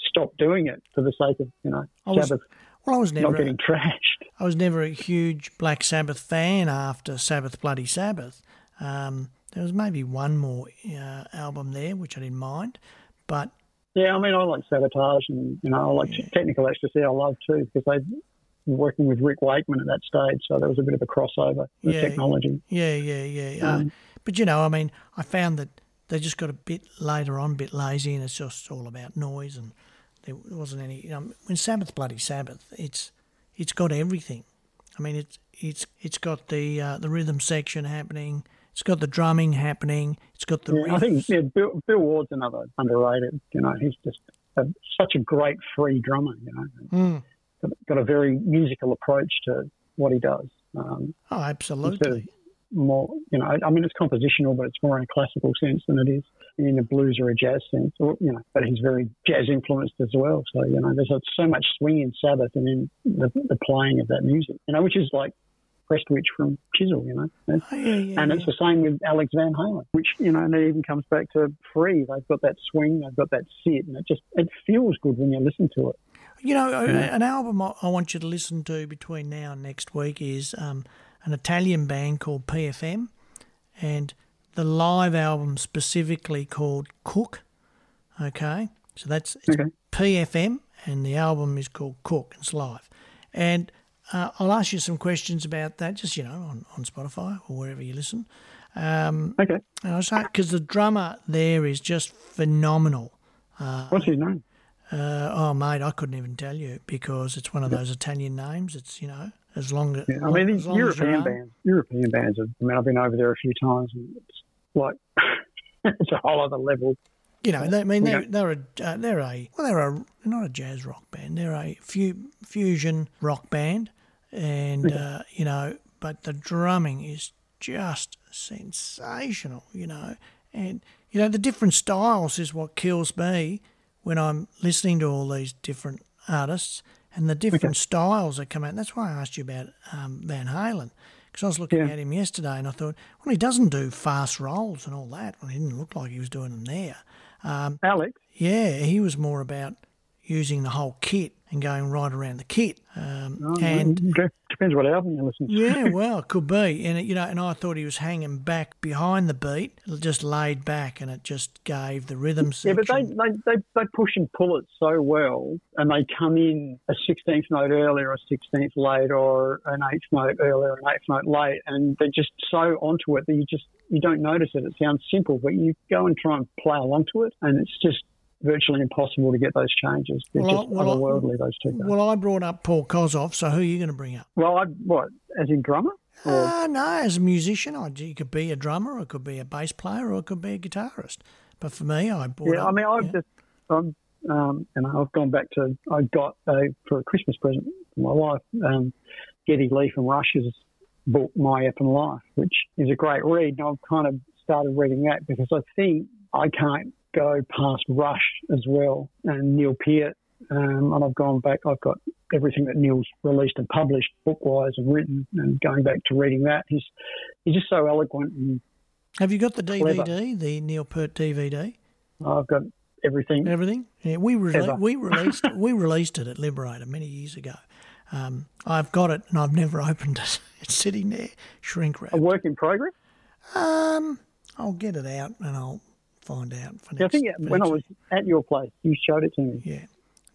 stopped doing it for the sake of you know I was Sabbath Well, I was never. not getting trashed. I was never a huge Black Sabbath fan after Sabbath Bloody Sabbath. Um, there was maybe one more uh, album there which I didn't mind, but Yeah, I mean, I like Sabotage, and you know, I like Technical Ecstasy. I love too because they were working with Rick Wakeman at that stage, so there was a bit of a crossover with Yeah. technology. yeah, yeah, yeah. Uh, Um, but you know, I mean, I found that they just got a bit later on, a bit lazy, and it's just all about noise, and there wasn't any. You know, when Sabbath Bloody Sabbath, it's it's got everything. I mean, it's it's it's got the uh, the rhythm section happening. It's got the drumming happening. It's got the Yeah, I think yeah, Bill, Bill Ward's another underrated. You know, he's just a, such a great free drummer. You know, Mm. got, got a very musical approach to what he does. Um, Oh, absolutely. more, you know, I mean, it's compositional, but it's more in a classical sense than it is in a blues or a jazz sense. Or, you know, but he's very jazz influenced as well. So you know, there's so much swing in Sabbath and in the, the playing of that music. You know, which is like Prestwich from Chisel. You know. Oh, yeah, yeah, And it's the same with Alex Van Halen, which you know, and it even comes back to Free. They've got that swing, they've got that sit, and it just it feels good when you listen to it. You know, an album I want you to listen to between now and next week is um, an Italian band called PFM, and the live album specifically called Cook. Okay, so that's it's Okay. PFM, and the album is called Cook. It's live, and uh, I'll ask you some questions about that, just you know, on, on Spotify or wherever you listen. Um, Okay, and I was because the drummer there is just phenomenal. what's his name? Uh, oh, mate, I couldn't even tell you because it's one of those Italian names. It's you know as long as Yeah, I mean, these long as your European bands, European bands. I mean, I've been over there a few times, and it's like it's a whole other level. You know, they, I mean, they're, Yeah. they're a uh, they're a well, they're a not a jazz rock band. They're a fu- fusion rock band, and uh, you know, but the drumming is just sensational. You know, and you know the different styles is what kills me when I'm listening to all these different artists and the different styles that come out. That's why I asked you about um, Van Halen because I was looking Yeah. at him yesterday and I thought, well, he doesn't do fast rolls and all that. Well, he didn't look like he was doing them there. Alex, Yeah, he was more about using the whole kit and going right around the kit. Um, oh, and depends what album you listen to. Yeah, well, it could be. And, it, you know, and I thought he was hanging back behind the beat, just laid back, and it just gave the rhythm Yeah, but they, they, they, they push and pull it so well, and they come in a 16th note earlier, a 16th late, or an eighth note earlier, an eighth note late, and they're just so onto it that you just you don't notice it. It sounds simple, but you go and try and play along to it, and it's just virtually impossible to get those changes. They're Well, just well, otherworldly, those two guys. Well, I brought up Paul Kossoff, so who are you going to bring up? Well, I, what, as in drummer? Or, Uh, no, as a musician, I, you could be a drummer, or it could be a bass player, or it could be a guitarist. But for me, I brought yeah, up. I mean, I've yeah. just, I'm, um, and I've gone back to, I got a, for a Christmas present for my wife, um, Geddy Lee from Rush's book, My Effin' Life, which is a great read. And I've kind of started reading that because I think I can't go past Rush as well and Neil Peart. Um, and I've gone back, I've got everything that Neil's released and published book wise and written and going back to reading that. He's, he's just so eloquent and Have you got the Clever. DVD, the Neil Peart DVD? I've got everything. Everything? Yeah, we we released we released it at Liberator many years ago. Um, I've got it and I've never opened it. It's sitting there, shrink wrapped. A work in progress. Um, I'll get it out and I'll find out. For Yeah, I think when I was at your place, you showed it to me. Yeah,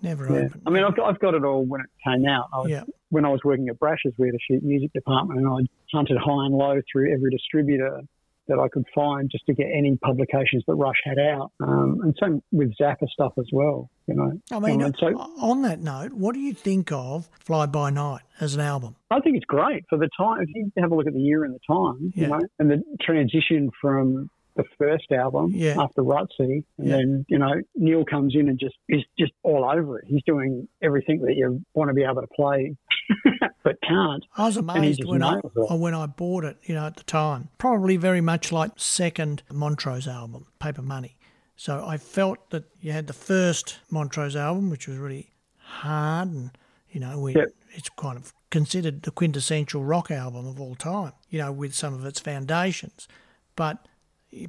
never Yeah. opened. I mean, I've got, I've got it all when it came out. I was, Yeah. When I was working at Brash's, we had a sheet music department, and I hunted high and low through every distributor that I could find just to get any publications that Rush had out. Um, and same with Zappa stuff as well, you know. I mean, Um, and so on that note, what do you think of Fly By Night as an album? I think it's great for the time. If you have a look at the year and the time, Yeah. you know, and the transition from the first album Yeah. after Rutsey, and Yeah. then you know Neil comes in and just is just all over it. He's doing everything that you want to be able to play, but can't. I was amazed when I it. Uh, when I bought it, you know, at the time. Probably very much like second Montrose album, Paper Money. So I felt that you had the first Montrose album, which was really hard, and you know, we, Yep. it's kind of considered the quintessential rock album of all time. You know, with some of its foundations, but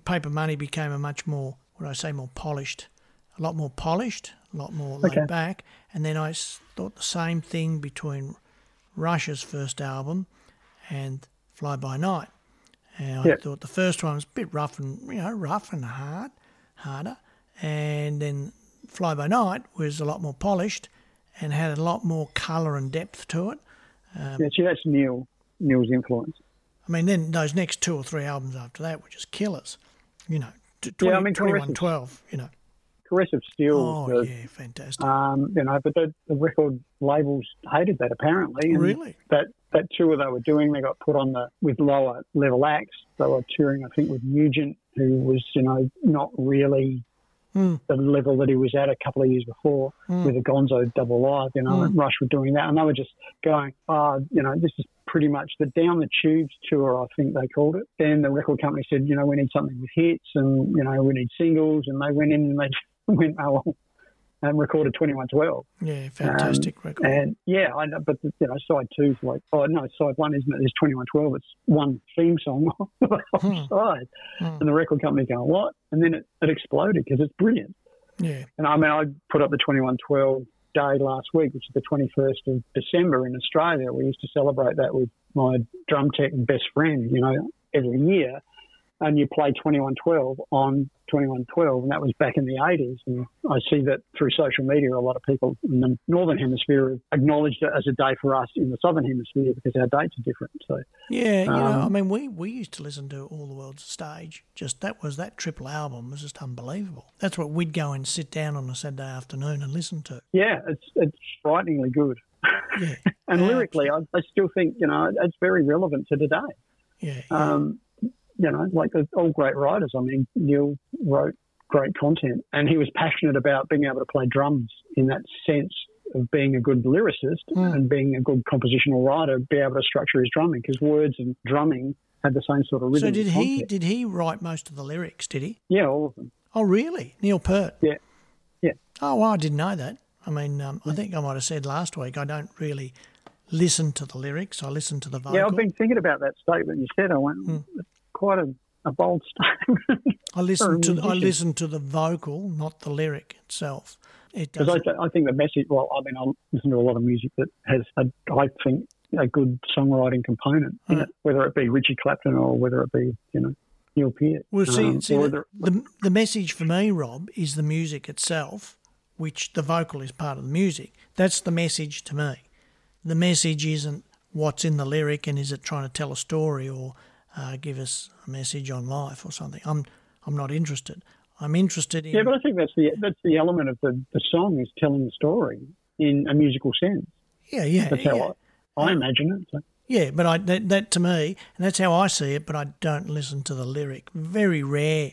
Paper Money became a much more, what I say, more polished, a lot more polished, a lot more Okay. laid back. And then I thought the same thing between Rush's first album and Fly By Night. And I Yeah. thought the first one was a bit rough and you know rough and hard, harder, and then Fly By Night was a lot more polished and had a lot more colour and depth to it. Um, yeah, see, that's Neil Neil's influence. I mean, then those next two or three albums after that were just killers. You know, t- 20, Yeah, I mean, 21, 12, you know. Caress of Steel, Oh, the, yeah, fantastic. um, you know, but the, the record labels hated that apparently. And Really? That that tour they were doing, they got put on the with lower level acts. They were touring, I think, with Nugent, who was, you know, not really The level that he was at a couple of years before with the Gonzo Double Live. You know, Hmm. and Rush were doing that, and they were just going, oh, you know, this is pretty much the Down the Tubes tour, I think they called it. Then the record company said, you know, we need something with hits, and you know, we need singles, and they went in and they went, oh, well, and recorded 2112. Yeah, fantastic record. Um, And yeah, I know, but you know, side two's like, oh no, side one isn't it? There's 2112. It's one theme song on the Hmm. side, Hmm. and the record company going what? And then it, it exploded because it's brilliant. Yeah, And I mean, I put up the 2112 day last week, which is the 21st of December in Australia. We used to celebrate that with my drum tech and best friend, you know, every year. And you play 2112 on 2112, and that was back in the 80s. And I see that through social media, a lot of people in the Northern Hemisphere have acknowledged it as a day for us in the Southern Hemisphere because our dates are different. So, yeah. You know, Um, I mean, we, we used to listen to All the World's Stage. Just that was that triple album was just unbelievable. That's what we'd go and sit down on a Saturday afternoon and listen to. yeah, it's, it's frighteningly good. Yeah, And lyrically, I, I still think, you know, it's very relevant to today. yeah, yeah. Um, you know, like all great writers. I mean, Neil wrote great content, and he was passionate about being able to play drums in that sense of being a good lyricist Mm. and being a good compositional writer, be able to structure his drumming because words and drumming had the same sort of rhythm. So did he did he write most of the lyrics? Did he? Yeah, all of them. Oh, really? Neil Peart. Yeah, yeah. Oh, well, I didn't know that. I mean, um, I think I might have said last week I don't really listen to the lyrics. I listen to the vocal. Yeah, I've been thinking about that statement you said. I went, Mm. Quite a, a bold statement. I listen to I listen to the vocal, not the lyric itself. It does. I, I think the message, well, I mean, I listen to a lot of music that has, a, I think, a good songwriting component in it, whether it be Richie Clapton or whether it be you know Neil Peart. Well, see, Um, see the- the, the message for me, Rob, is the music itself, which the vocal is part of the music. That's the message to me. The message isn't what's in the lyric and is it trying to tell a story or uh, give us a message on life or something. I'm I'm not interested. I'm interested in yeah, but I think that's the that's the element of the, the song is telling the story in a musical sense. yeah, yeah, That's yeah. how I, I imagine it. So. Yeah, but I that, that to me, and that's how I see it. But I don't listen to the lyric. Very rare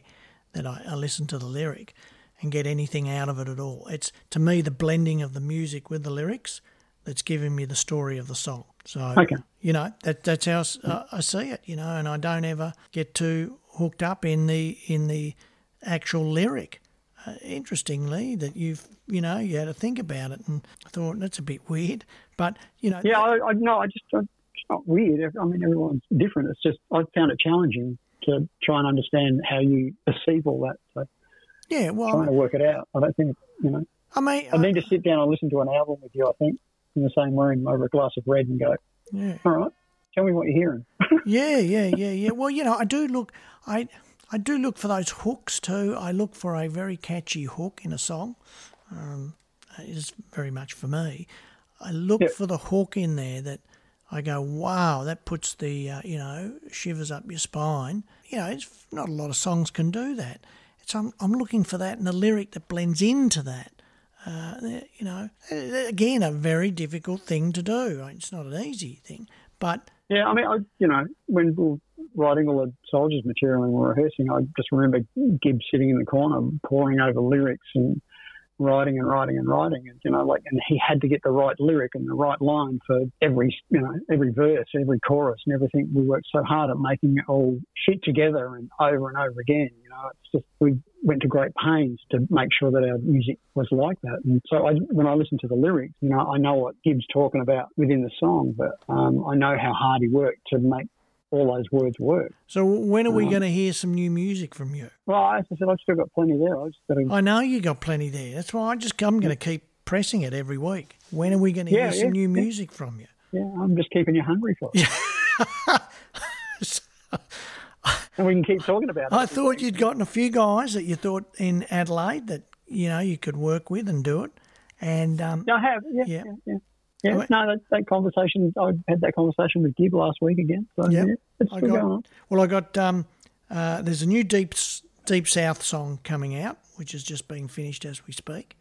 that I, I listen to the lyric and get anything out of it at all. It's to me the blending of the music with the lyrics that's giving me the story of the song. So Okay. you know that that's how uh, I see it. You know, and I don't ever get too hooked up in the in the actual lyric. Uh, interestingly, that you've you know you had to think about it, and I thought that's a bit weird. But you know, Yeah, I, I no, I just I, it's not weird. I mean, everyone's different. It's just I found it challenging to try and understand how you perceive all that. So yeah. Well, trying to work it out. I don't think you know. I mean, I need to sit down and listen to an album with you. I think in the same room over a glass of red and go, yeah, all right, tell me what you're hearing. yeah, yeah, yeah, yeah. Well, you know, I do look, I, I do look for those hooks too. I look for a very catchy hook in a song. Um, it is very much for me. I look Yeah. for the hook in there that I go, wow, that puts the, uh, you know, shivers up your spine. You know, it's not a lot of songs can do that. It's I'm, I'm looking for that and a lyric that blends into that. Uh, you know, again, a very difficult thing to do. It's not an easy thing, but Yeah, I mean, I, you know, when we were writing all the soldiers material and we were rehearsing, I just remember Gibbs sitting in the corner poring over lyrics and writing and writing and writing, and you know, like, and he had to get the right lyric and the right line for every, you know, every verse, every chorus, and everything. We worked so hard at making it all fit together and over and over again. You know, it's just we went to great pains to make sure that our music was like that. And so, I, when I listen to the lyrics, you know, I know what Gibbs talking about within the song, but um, I know how hard he worked to make all those words work. So when are we going to hear some new music from you? Well, as I said, I've still got plenty there. I just got to. I know you got plenty there. That's why I just I'm going to keep pressing it every week. When are we going to Yeah, hear some new yeah. music from you? Yeah, I'm just keeping you hungry for it. and we can keep talking about it. I thought you'd gotten a few guys that you thought in Adelaide that you know you could work with and do it. And um, Yeah, I have. Yeah, Yeah. Yeah, yeah. yeah. Right. No, that, that conversation. I had that conversation with Gib last week again. So Yep. yeah, it's I still got going on. well. I got um, uh, there's a new deep deep south song coming out, which is just being finished as we speak.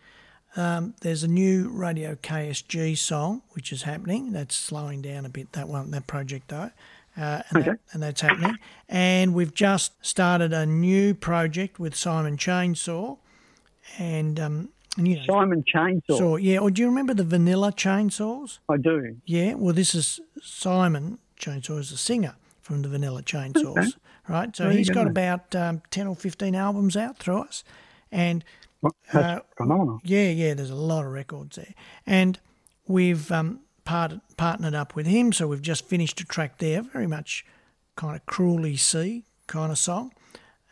Um, there's a new Radio KSG song which is happening. That's slowing down a bit. That one, that project though, uh, and, Okay. that, and that's happening. And we've just started a new project with Simon Chainsaw, and um, and you know, Simon Chainsaw. so yeah. Or do you remember the Vanilla Chainsaws? I do. Yeah, well, this is Simon Chainsaw is a singer from the Vanilla Chainsaws, Okay. right? So There he's go. got about um, 10 or 15 albums out through us. And that's phenomenal. yeah, yeah, there's a lot of records there. And we've um, part- partnered up with him, so we've just finished a track there, very much kind of Cruel Sea kind of song.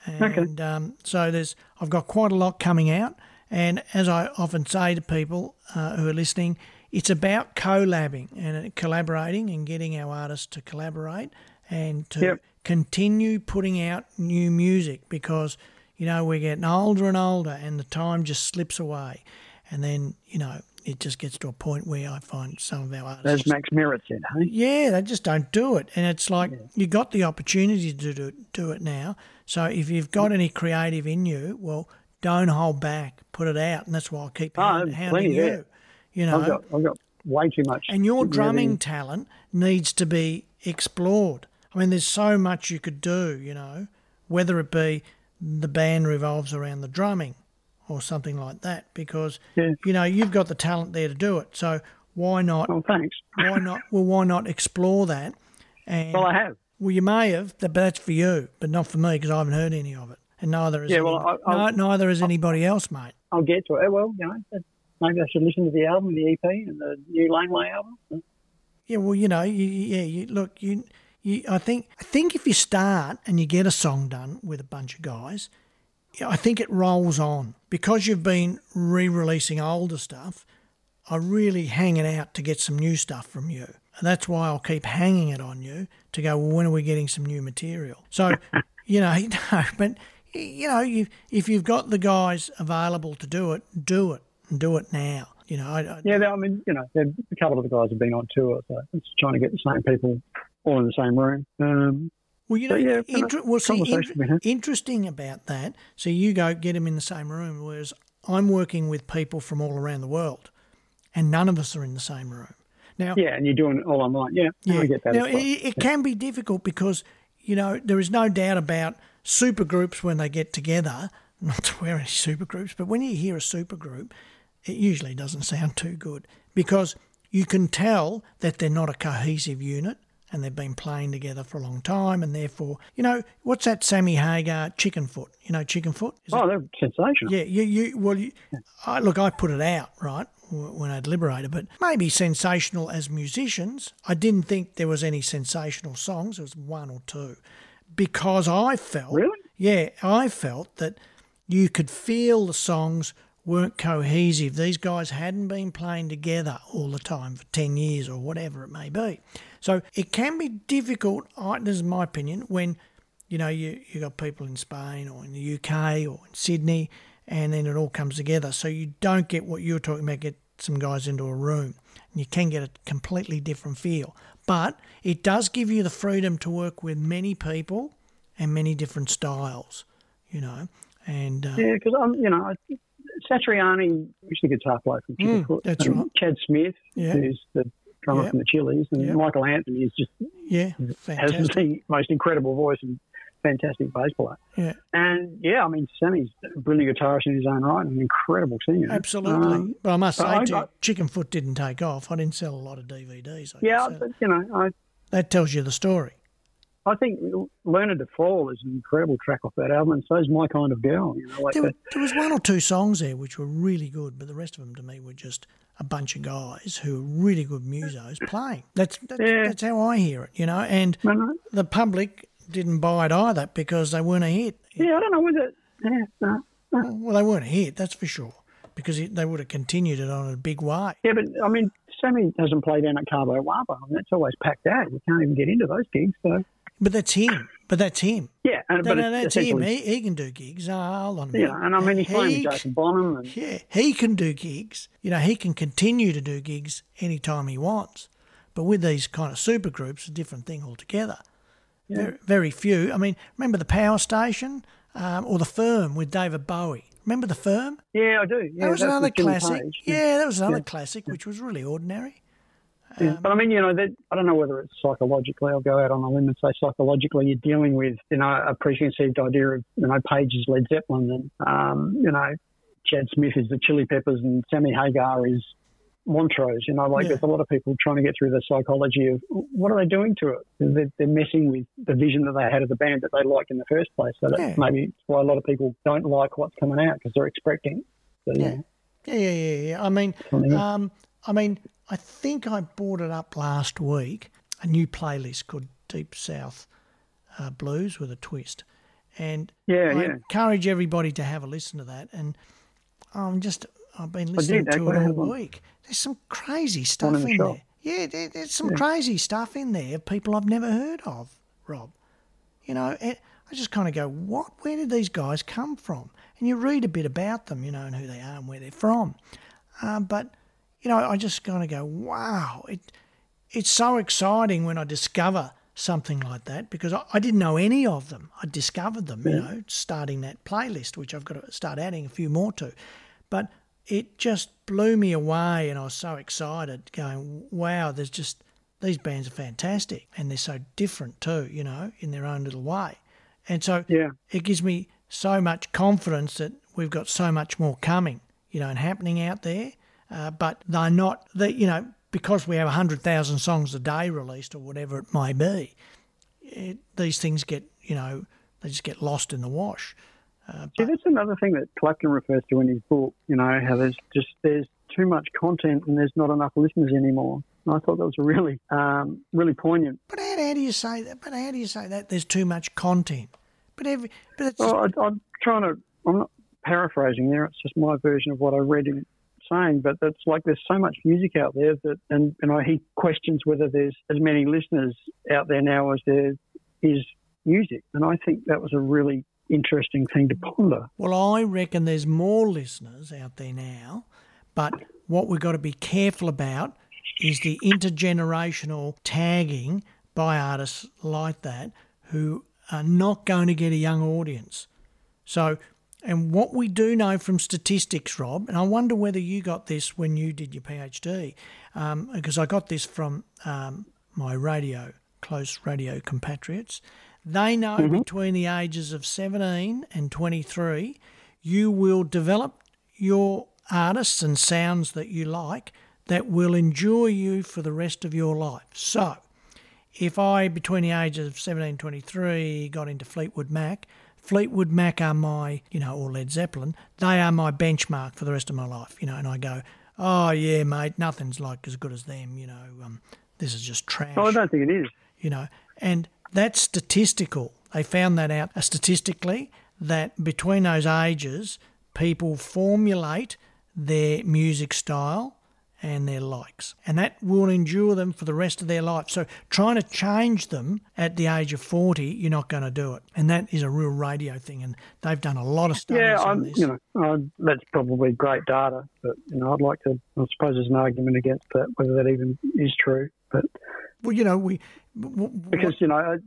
And um, so there's, I've got quite a lot coming out. And as I often say to people uh, who are listening, it's about collabing and collaborating and getting our artists to collaborate and to Yep. continue putting out new music because you know we're getting older and older and the time just slips away and then you know it just gets to a point where I find some of our artists As Max Merritt said, hey? yeah, they just don't do it. And it's like you got the opportunity to do, do it now. So if you've got any creative in you, well, don't hold back. Put it out. And that's why I keep Oh, hounding you. there. You know, I've got I've got way too much. and your drumming in- talent needs to be explored. I mean, there's so much you could do, you know, whether it be the band revolves around the drumming or something like that, because, Yeah. you know, you've got the talent there to do it. So why not Oh, thanks. why not? Well, why not explore that? And Well, I have. well, you may have, but that's for you, but not for me because I haven't heard any of it, and neither has Yeah, any- well, I- no, I'll- neither has anybody else, mate. I'll get to it. Well, you know, maybe I should listen to the album, the EP, and the new Langley album. Yeah, well, you know, you, yeah, you look, you, you, I think, I think if you start and you get a song done with a bunch of guys, yeah, I think it rolls on because you've been re-releasing older stuff. I really hanging out to get some new stuff from you And that's why I'll keep hanging it on you to go, well, when are we getting some new material? So, you know, no, but, you know, you, if you've got the guys available to do it, do it and do it now. You know, I, I, Yeah, I mean, you know, a couple of the guys have been on tour, so it's trying to get the same people all in the same room. Um, Well, you know, yeah, inter- well, see, conversation we inter- had. interesting about that. So you go get them in the same room, whereas I'm working with people from all around the world, and none of us are in the same room. Now, yeah, and you're doing it all online. Yeah, yeah. I get that. now, well. it, it can be difficult because you know there is no doubt about super groups when they get together. Not to wear any super groups, but when you hear a super group, it usually doesn't sound too good because you can tell that they're not a cohesive unit and they've been playing together for a long time, and therefore, you know, what's that Sammy Hagar Chickenfoot? You know, Chickenfoot. Is oh, it- Oh, they're sensational. yeah, you, you well, you, I, look, I put it out right when I'd liberated, but maybe sensational as musicians. I didn't think there was any sensational songs. There was one or two, because I felt, Really? yeah, I felt that you could feel the songs weren't cohesive. These guys hadn't been playing together all the time for ten years or whatever it may be. So it can be difficult. This is my opinion when you know, you you got people in Spain or in the UK or in Sydney, and then it all comes together. So you don't get what you were talking about. Get some guys into a room, and you can get a completely different feel. But it does give you the freedom to work with many people and many different styles. You know, and uh, Yeah, because I'm, you know, I- Satriani, who's the guitar player from Mm, Chickenfoot, that's right. Chad Smith, Yeah. who's the drummer Yeah. from the Chili's, and Yeah. Michael Anthony is just yeah, has the most incredible voice and fantastic bass player. Yeah, And yeah, I mean, Sammy's a brilliant guitarist in his own right and an incredible singer. absolutely. Um, but I must say, I- I- Chickenfoot didn't take off. I didn't sell a lot of DVDs. I yeah, but you know, I that tells you the story. I think "Learning to Fall" is an incredible track off that album, and so is "My Kind of Girl." You know, like There, there was one or two songs there which were really good, but the rest of them to me were just a bunch of guys who were really good musos playing. That's that's, Yeah. that's how I hear it, you know. And No, no. the public didn't buy it either because they weren't a hit. Yeah, I don't know whether. Yeah, no. Well, they weren't a hit, that's for sure, because it, they would have continued it on a big way. Yeah, but I mean, Sammy doesn't play down at Cabo Wabo. I mean, that's always packed out. You can't even get into those gigs. So But that's him. But that's him. yeah, and No, but no, that's him. He, he can do gigs. Oh, hold on a Yeah, and I mean, he's playing He with Jason Bonham, and Yeah, he can do gigs. You know, he can continue to do gigs anytime he wants. But with these kind of super groups, a different thing altogether. Very, very few. I mean, remember the Power Station um, or the Firm with David Bowie? Remember the Firm? yeah, I do. Yeah, that was another classic. Page. Yeah, that was another Yeah. classic, which was really ordinary. Yeah, but I mean, you know, that I don't know whether it's psychologically. I'll go out on a limb and say psychologically, you're dealing with, you know, a preconceived idea of, you know, Page is Led Zeppelin, and um, you know, Chad Smith is the Chili Peppers, and Sammy Hagar is Montrose. You know, like Yeah. there's a lot of people trying to get through the psychology of what are they doing to it? They're, they're messing with the vision that they had of the band that they liked in the first place. So Yeah. maybe why a lot of people don't like what's coming out because they're expecting. So, Yeah. Yeah, yeah, yeah, yeah. I mean, um, I mean, I think I brought it up last week. A new playlist called Deep South uh, Blues with a twist, and Yeah, I yeah. encourage everybody to have a listen to that. And I'm just, I've been listening to it all week. There's some crazy stuff in the in shop. there. Yeah, there, there's some crazy stuff in there. People I've never heard of, Rob. You know, and I just kind of go, what? Where did these guys come from? And you read a bit about them, you know, and who they are and where they're from. Um, but you know, I just kind of go, wow, it it's so exciting when I discover something like that because I, I didn't know any of them. I discovered them, you know, starting that playlist, which I've got to start adding a few more to. But it just blew me away, and I was so excited, going, wow, there's just these bands are fantastic, and they're so different too, you know, in their own little way. And so Yeah. it gives me so much confidence that we've got so much more coming, you know, and happening out there. Uh, but they're not, they, you know, because we have 100,000 songs a day released or whatever it may be, it, these things get, you know, they just get lost in the wash. Uh, See, that's another thing that Clapton refers to in his book. You know, how there's just there's too much content and there's not enough listeners anymore. And I thought that was really, um, really poignant. but how, how do you say that? But how do you say that? There's too much content. But every, but it's Well, I, I'm trying to. I'm not paraphrasing there. It's just my version of what I read in saying, but it's like there's so much music out there that, and, and I, he questions whether there's as many listeners out there now as there is music. And I think that was a really interesting thing to ponder. Well, I reckon there's more listeners out there now, but what we've got to be careful about is the intergenerational tagging by artists like that who are not going to get a young audience. So, and what we do know from statistics, Rob, and I wonder whether you got this when you did your PhD, um, because I got this from um, my radio, close radio compatriots. They know mm-hmm. between the ages of 17 and 23, you will develop your artists and sounds that you like that will endure you for the rest of your life. So, if I, between the ages of 17 and 23, got into Fleetwood Mac, Fleetwood Mac are my, you know, or Led Zeppelin, they are my benchmark for the rest of my life, you know, and I go, oh, yeah, mate, nothing's like as good as them, you know, um, this is just trash. Oh, I don't think it is. You know, and that's statistical. They found that out uh, statistically that between those ages, people formulate their music style and their likes. And that will endure them for the rest of their life. So trying to change them at the age of 40, you're not going to do it. And that is a real radio thing. And they've done a lot of studies yeah, on this. You know, that's probably great data. But, you know, I'd like to, I suppose there's an argument against that, whether that even is true. But well, you know, we because you know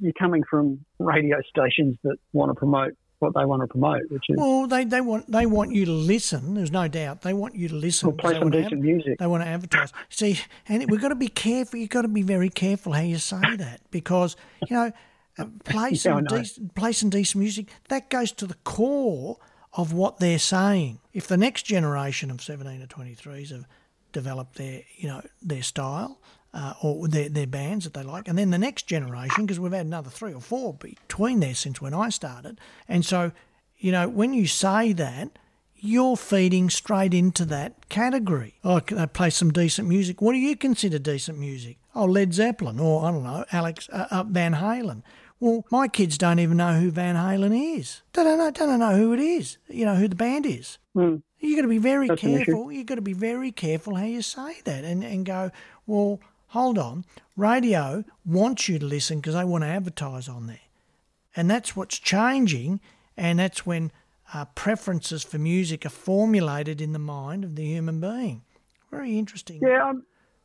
you're coming from radio stations that want to promote what they want to promote, which is well, they, they want they want you to listen. There's no doubt they want you to listen. Well, play some decent music. They want to advertise. See, and we've got to be careful. You've got to be very careful how you say that because you know, uh, play some yeah, decent, play some decent music. That goes to the core of what they're saying. If the next generation of 17 to 23s have developed their you know their style uh, or their, their bands that they like. And then the next generation, because we've had another three or four between there since when I started. And so, you know, when you say that, you're feeding straight into that category. Oh, they play some decent music. What do you consider decent music? Oh, Led Zeppelin, or I don't know, Alex uh, uh, Van Halen. Well, my kids don't even know who Van Halen is. They don't know, don't know who it is. You know who the band is. Mm. You've got to be very That's careful. You've got to be very careful how you say that, and and go. Well, hold on, radio wants you to listen because they want to advertise on there. And that's what's changing, and that's when uh, preferences for music are formulated in the mind of the human being. Very interesting. Yeah, I'm,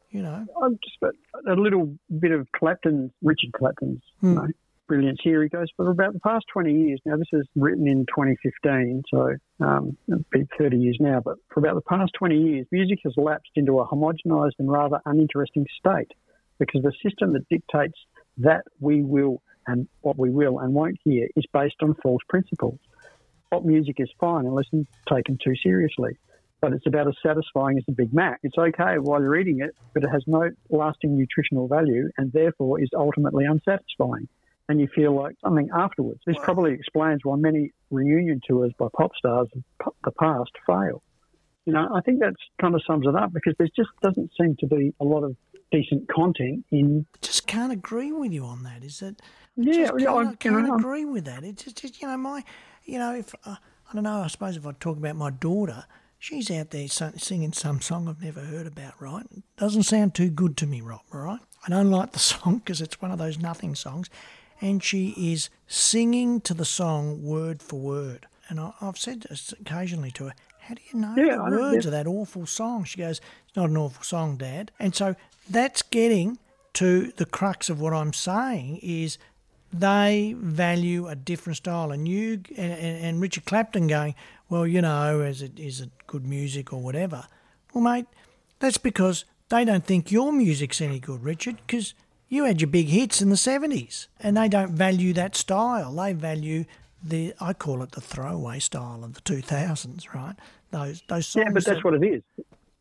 you know, I'm just a, a little bit of Clapton's, Richard Clapton's, hmm. you know, brilliance here. He goes, for about the past 20 years, now this is written in 2015, so um, it'll be 30 years now, but for about the past 20 years, music has lapsed into a homogenised and rather uninteresting state because the system that dictates that we will and what we will and won't hear is based on false principles. Pop music is fine unless it's taken too seriously but it's about as satisfying as a Big Mac. It's okay while you're eating it, but it has no lasting nutritional value and therefore is ultimately unsatisfying and you feel like something afterwards. This probably explains why many reunion tours by pop stars of the past fail. You know, I think that kind of sums it up because there just doesn't seem to be a lot of decent content in. I just can't agree with you on that. Is that? Yeah, I can't, I can't agree with that. It's just, just, you know, my, you know, if uh, I don't know, I suppose if I talk about my daughter, she's out there singing some song I've never heard about. Right? It doesn't sound too good to me, Rob. All right? I don't like the song because it's one of those nothing songs and she is singing to the song word for word. And I, have said this occasionally to her, how do you know yeah, the words of that awful song? She goes, It's not an awful song, Dad. And so that's getting to the crux of what I'm saying is they value a different style. And you and, and Richard Clapton going, Well, you know, is it is it good music or whatever? Well, mate, that's because they don't think your music's any good, Richard, because you had your big hits in the 70s, and they don't value that style. They value the, I call it the throwaway style of the 2000s, right? Those, those songs. Yeah, but that's that, what it is.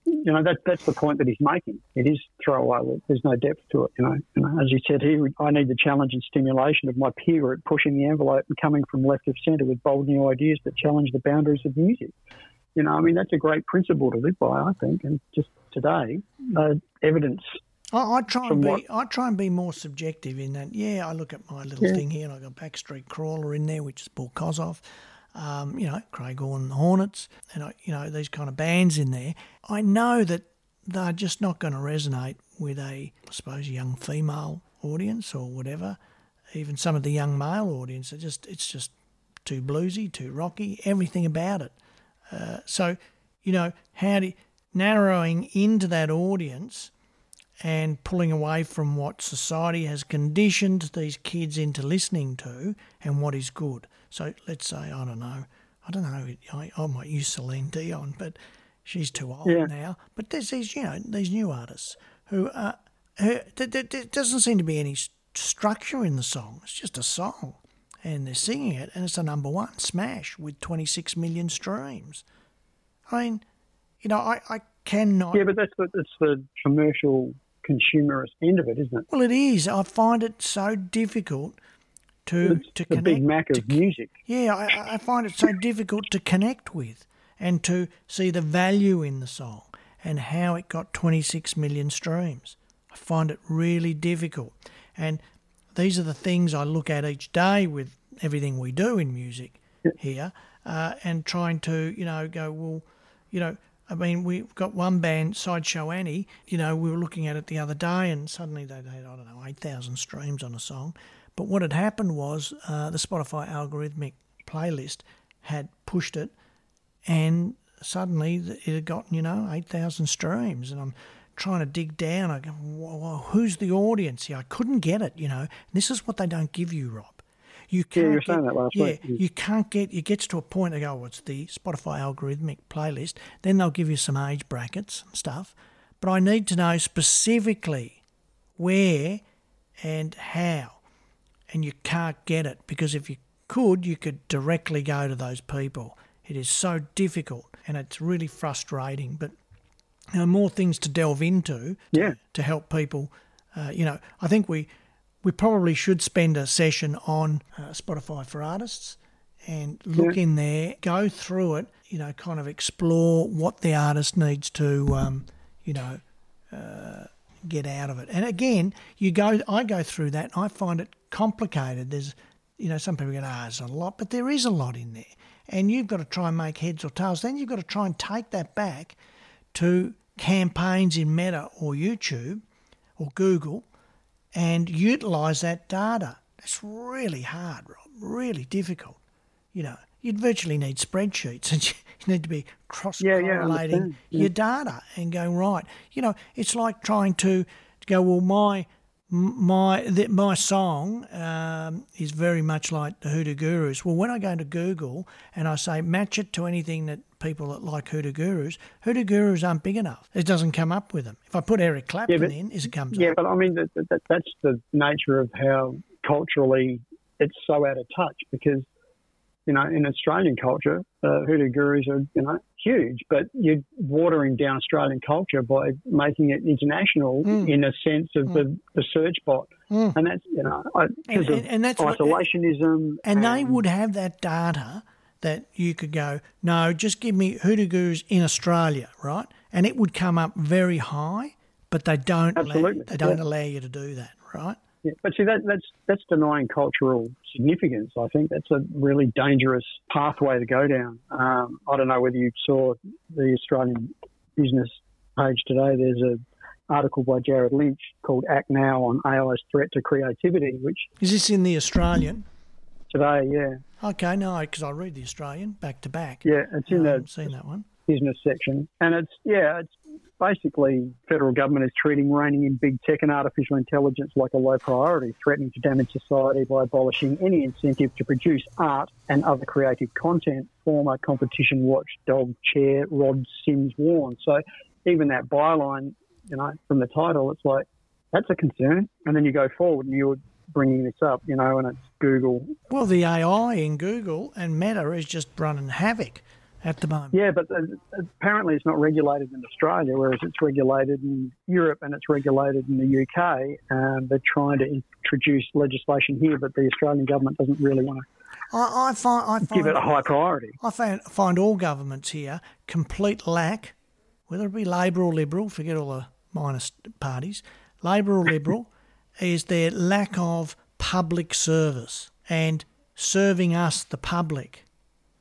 You know, that, that's the point that he's making. It is throwaway. There's no depth to it, you know. You know as you said here, I need the challenge and stimulation of my peer group pushing the envelope and coming from left of centre with bold new ideas that challenge the boundaries of music. You know, I mean, that's a great principle to live by, I think. And just today, uh, evidence I, I try and be what? I try and be more subjective in that. Yeah, I look at my little yeah. thing here, and I got Backstreet Crawler in there, which is Paul Kossoff. um, you know, Craig Horn Hornets, and I, you know these kind of bands in there. I know that they're just not going to resonate with a, I suppose, young female audience or whatever. Even some of the young male audience are just it's just too bluesy, too rocky, everything about it. Uh, so, you know, how do narrowing into that audience and pulling away from what society has conditioned these kids into listening to and what is good. So let's say, I don't know, I don't know, I, I might use Celine Dion, but she's too old Yeah. now. But there's these, you know, these new artists who are, who, there, there, there doesn't seem to be any structure in the song. It's just a song. And they're singing it, and it's a number one smash with 26 million streams. I mean, you know, I, I cannot. Yeah, but that's the, that's the commercial consumerist end of it, isn't it? Well, it is. I find it so difficult to It's to the connect. Big Mac to of music. Yeah, I, I find it so difficult to connect with and to see the value in the song and how it got 26 million streams. I find it really difficult. And these are the things I look at each day with everything we do in music here uh, and trying to, you know, go, well, you know, I mean, we've got one band, Sideshow Annie, you know, we were looking at it the other day and suddenly they had, I don't know, 8,000 streams on a song. But what had happened was uh, the Spotify algorithmic playlist had pushed it and suddenly it had gotten, you know, 8,000 streams. And I'm trying to dig down. I go, well, who's the audience here? I couldn't get it, you know. This is what they don't give you, Rob. You can't you were get, that last yeah, week. You can't get. It gets to a point. They go, "Well, it's the Spotify algorithmic playlist." Then they'll give you some age brackets and stuff. But I need to know specifically where and how, and you can't get it because if you could, you could directly go to those people. It is so difficult, and it's really frustrating. But there are more things to delve into Yeah. to help people. Uh, you know, I think we we probably should spend a session on uh, Spotify for artists and look in there, go through it. You know, kind of explore what the artist needs to, um, you know, uh, get out of it. And again, you go, I go through that. And I find it complicated. There's, you know, some people go, ah, there's a lot, but there is a lot in there, and you've got to try and make heads or tails. Then you've got to try and take that back to campaigns in Meta or YouTube or Google and utilize that data. That's really hard, Rob, really difficult. You know, you'd virtually need spreadsheets and you need to be cross Yeah, yeah, correlating. Yeah. your data and going, right, you know, it's like trying to go, well, my my the, my song um, is very much like the Hoodoo Gurus. Well, when I go to Google and I say match it to anything that people that like Hoodoo Gurus, Hoodoo Gurus aren't big enough. It doesn't come up with them. If I put Eric Clapton but- in, is it comes up. Yeah, up. but I mean, that, that, that's the nature of how culturally it's so out of touch because, you know, in Australian culture, uh, hoodoo gurus are, you know, huge, but you're watering down Australian culture by making it international Mm. in a sense of the, the search bot. Mm. And that's, you know, I- And- of and that's what- isolationism. And they would have that data that you could go, no, just give me Hoodoo Gurus in Australia, right? And it would come up very high, but they don't allow, they don't yeah. allow you to do that, right? Yeah, but see that that's that's denying cultural significance. I think that's a really dangerous pathway to go down. Um, I don't know whether you saw the Australian business page today. There's a article by Jared Lynch called "Act Now on AI's Threat to Creativity," which Is this in the Australian? today, yeah, Okay, no, because I read the Australian back to back. yeah, it's in I the seen that one. business section, and it's yeah, it's basically federal government is treating reining in big tech and artificial intelligence like a low priority, threatening to damage society by abolishing any incentive to produce art and other creative content. Former competition watchdog chair Rod Sims warned. So even that byline, you know, from the title, it's like that's a concern. And then you go forward and you're bringing this up, you know, and it's Google Well, the AI in Google and Meta is just running havoc at the moment. Yeah, but uh, apparently it's not regulated in Australia, whereas it's regulated in Europe and it's regulated in the UK. Um, they're trying to introduce legislation here, but the Australian government doesn't really want to I, I find, I find give it a high priority. I find, find all governments here complete lack, whether it be Labor or Liberal, forget all the minus parties, Labor or Liberal, is their lack of public service and serving us, the public.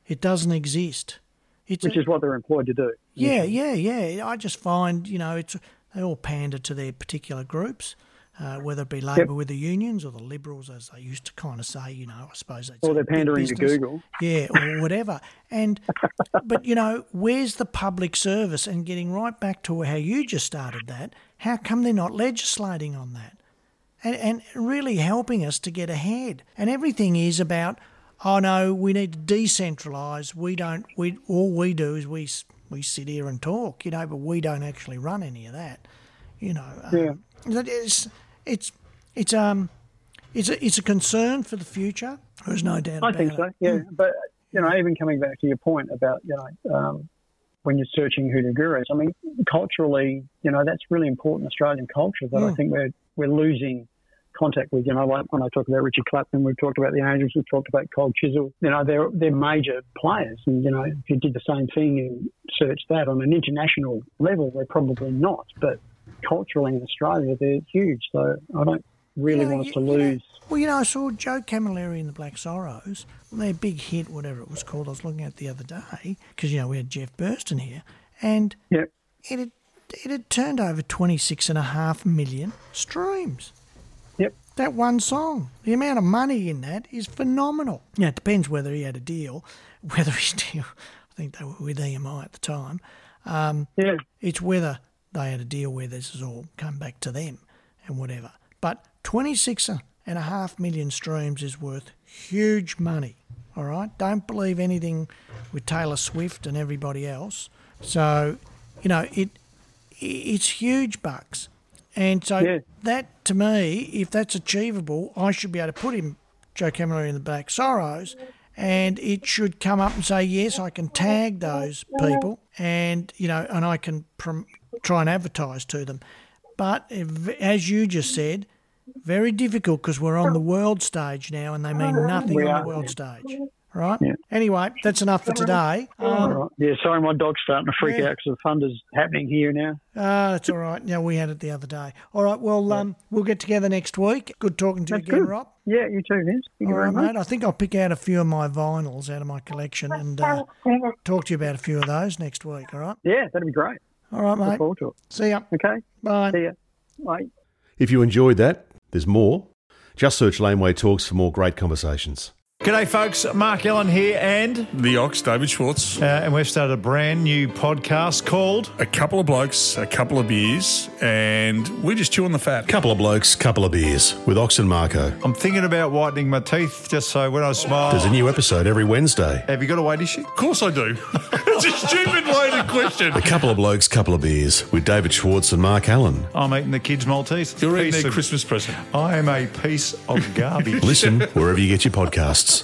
It doesn't exist. It's which a- is what they're employed to do. yeah, yeah, yeah. I just find you know it's they all pander to their particular groups, uh, whether it be Labor with the unions or the Liberals, as they used to kind of say. You know, I suppose they Or they're pandering to Google. yeah, or whatever. And but you know, where's the public service? And getting right back to how you just started that, how come they're not legislating on that? And and really helping us to get ahead. And everything is about, oh no, we need to decentralise. We don't. We all we do is we we sit here and talk, you know, but we don't actually run any of that. You know, Yeah. um, that it's it's it's um it's a, it's a concern for the future. There's no doubt I think it. so. Yeah, but you know, even coming back to your point about you know um, when you're searching hoodoo gurus, I mean, culturally, you know, that's really important Australian culture that I Mm. think we're we're losing contact with. You know, like when I talk about Richard Clapton, we've talked about the Angels, we've talked about Cold Chisel. You know, they're they're major players, and you know, if you did the same thing and search that on an international level, they're probably not, but culturally in Australia, they're huge. So I don't really Yeah, want us you- to you know- lose. Well, you know, I saw Joe Camilleri and the Black Sorrows, their big hit, whatever it was called. I was looking at the other day because you know we had Jeff Burstin here, and Yeah. it had it had turned over twenty six and a half million streams. That one song, the amount of money in that is phenomenal. Yeah, it depends whether he had a deal, whether he's deal. I think they were with EMI at the time. Um, Yeah. it's whether they had a deal where this has all come back to them and whatever. But 26 and a half million streams is worth huge money. All right. Don't believe anything with Taylor Swift and everybody else. So, you know, it it's huge bucks. And so Yeah. that to me, if that's achievable, I should be able to put him Joe Camilleri in the back Sorrows and it should come up and say, yes, I can tag those people and, you know, and I can prom- try and advertise to them. But if, as you just said, very difficult because we're on the world stage now and they mean nothing on the world stage. Right? Yeah. Anyway, that's enough for today. Um, All right. Yeah, sorry, my dog's starting to freak Yeah. out because the thunder's happening here now. Ah, that's all right. Yeah, we had it the other day. All right, well, um, we'll get together next week. Good talking to That's you again, good. Rob. Yeah, you too, Vince. Thank you All very right, much. mate. I think I'll pick out a few of my vinyls out of my collection and uh, talk to you about a few of those next week. All right. Yeah, that'd be great. All right, mate. Look forward to it. See ya. Okay, Bye. see ya. Bye. If you enjoyed that, there's more. Just search Laneway Talks for more great conversations. G'day, folks. Mark Ellen here, and The Ox, David Schwarz. uh, and we've started a brand new podcast called A couple of blokes, a couple of beers, and we're just chew on the fat. A couple of blokes, couple of beers with Ox and Marco. I'm thinking about whitening my teeth just so when I smile. There's a new episode every Wednesday. Have you got a weight issue? Of course I do. it's a stupid loaded question. A couple of blokes, a couple of beers with David Schwarz and Mark Allen. I'm eating the kids' Maltese. You're eating Piece their of- Christmas present. I am a piece of garbage. Listen wherever you get your podcasts.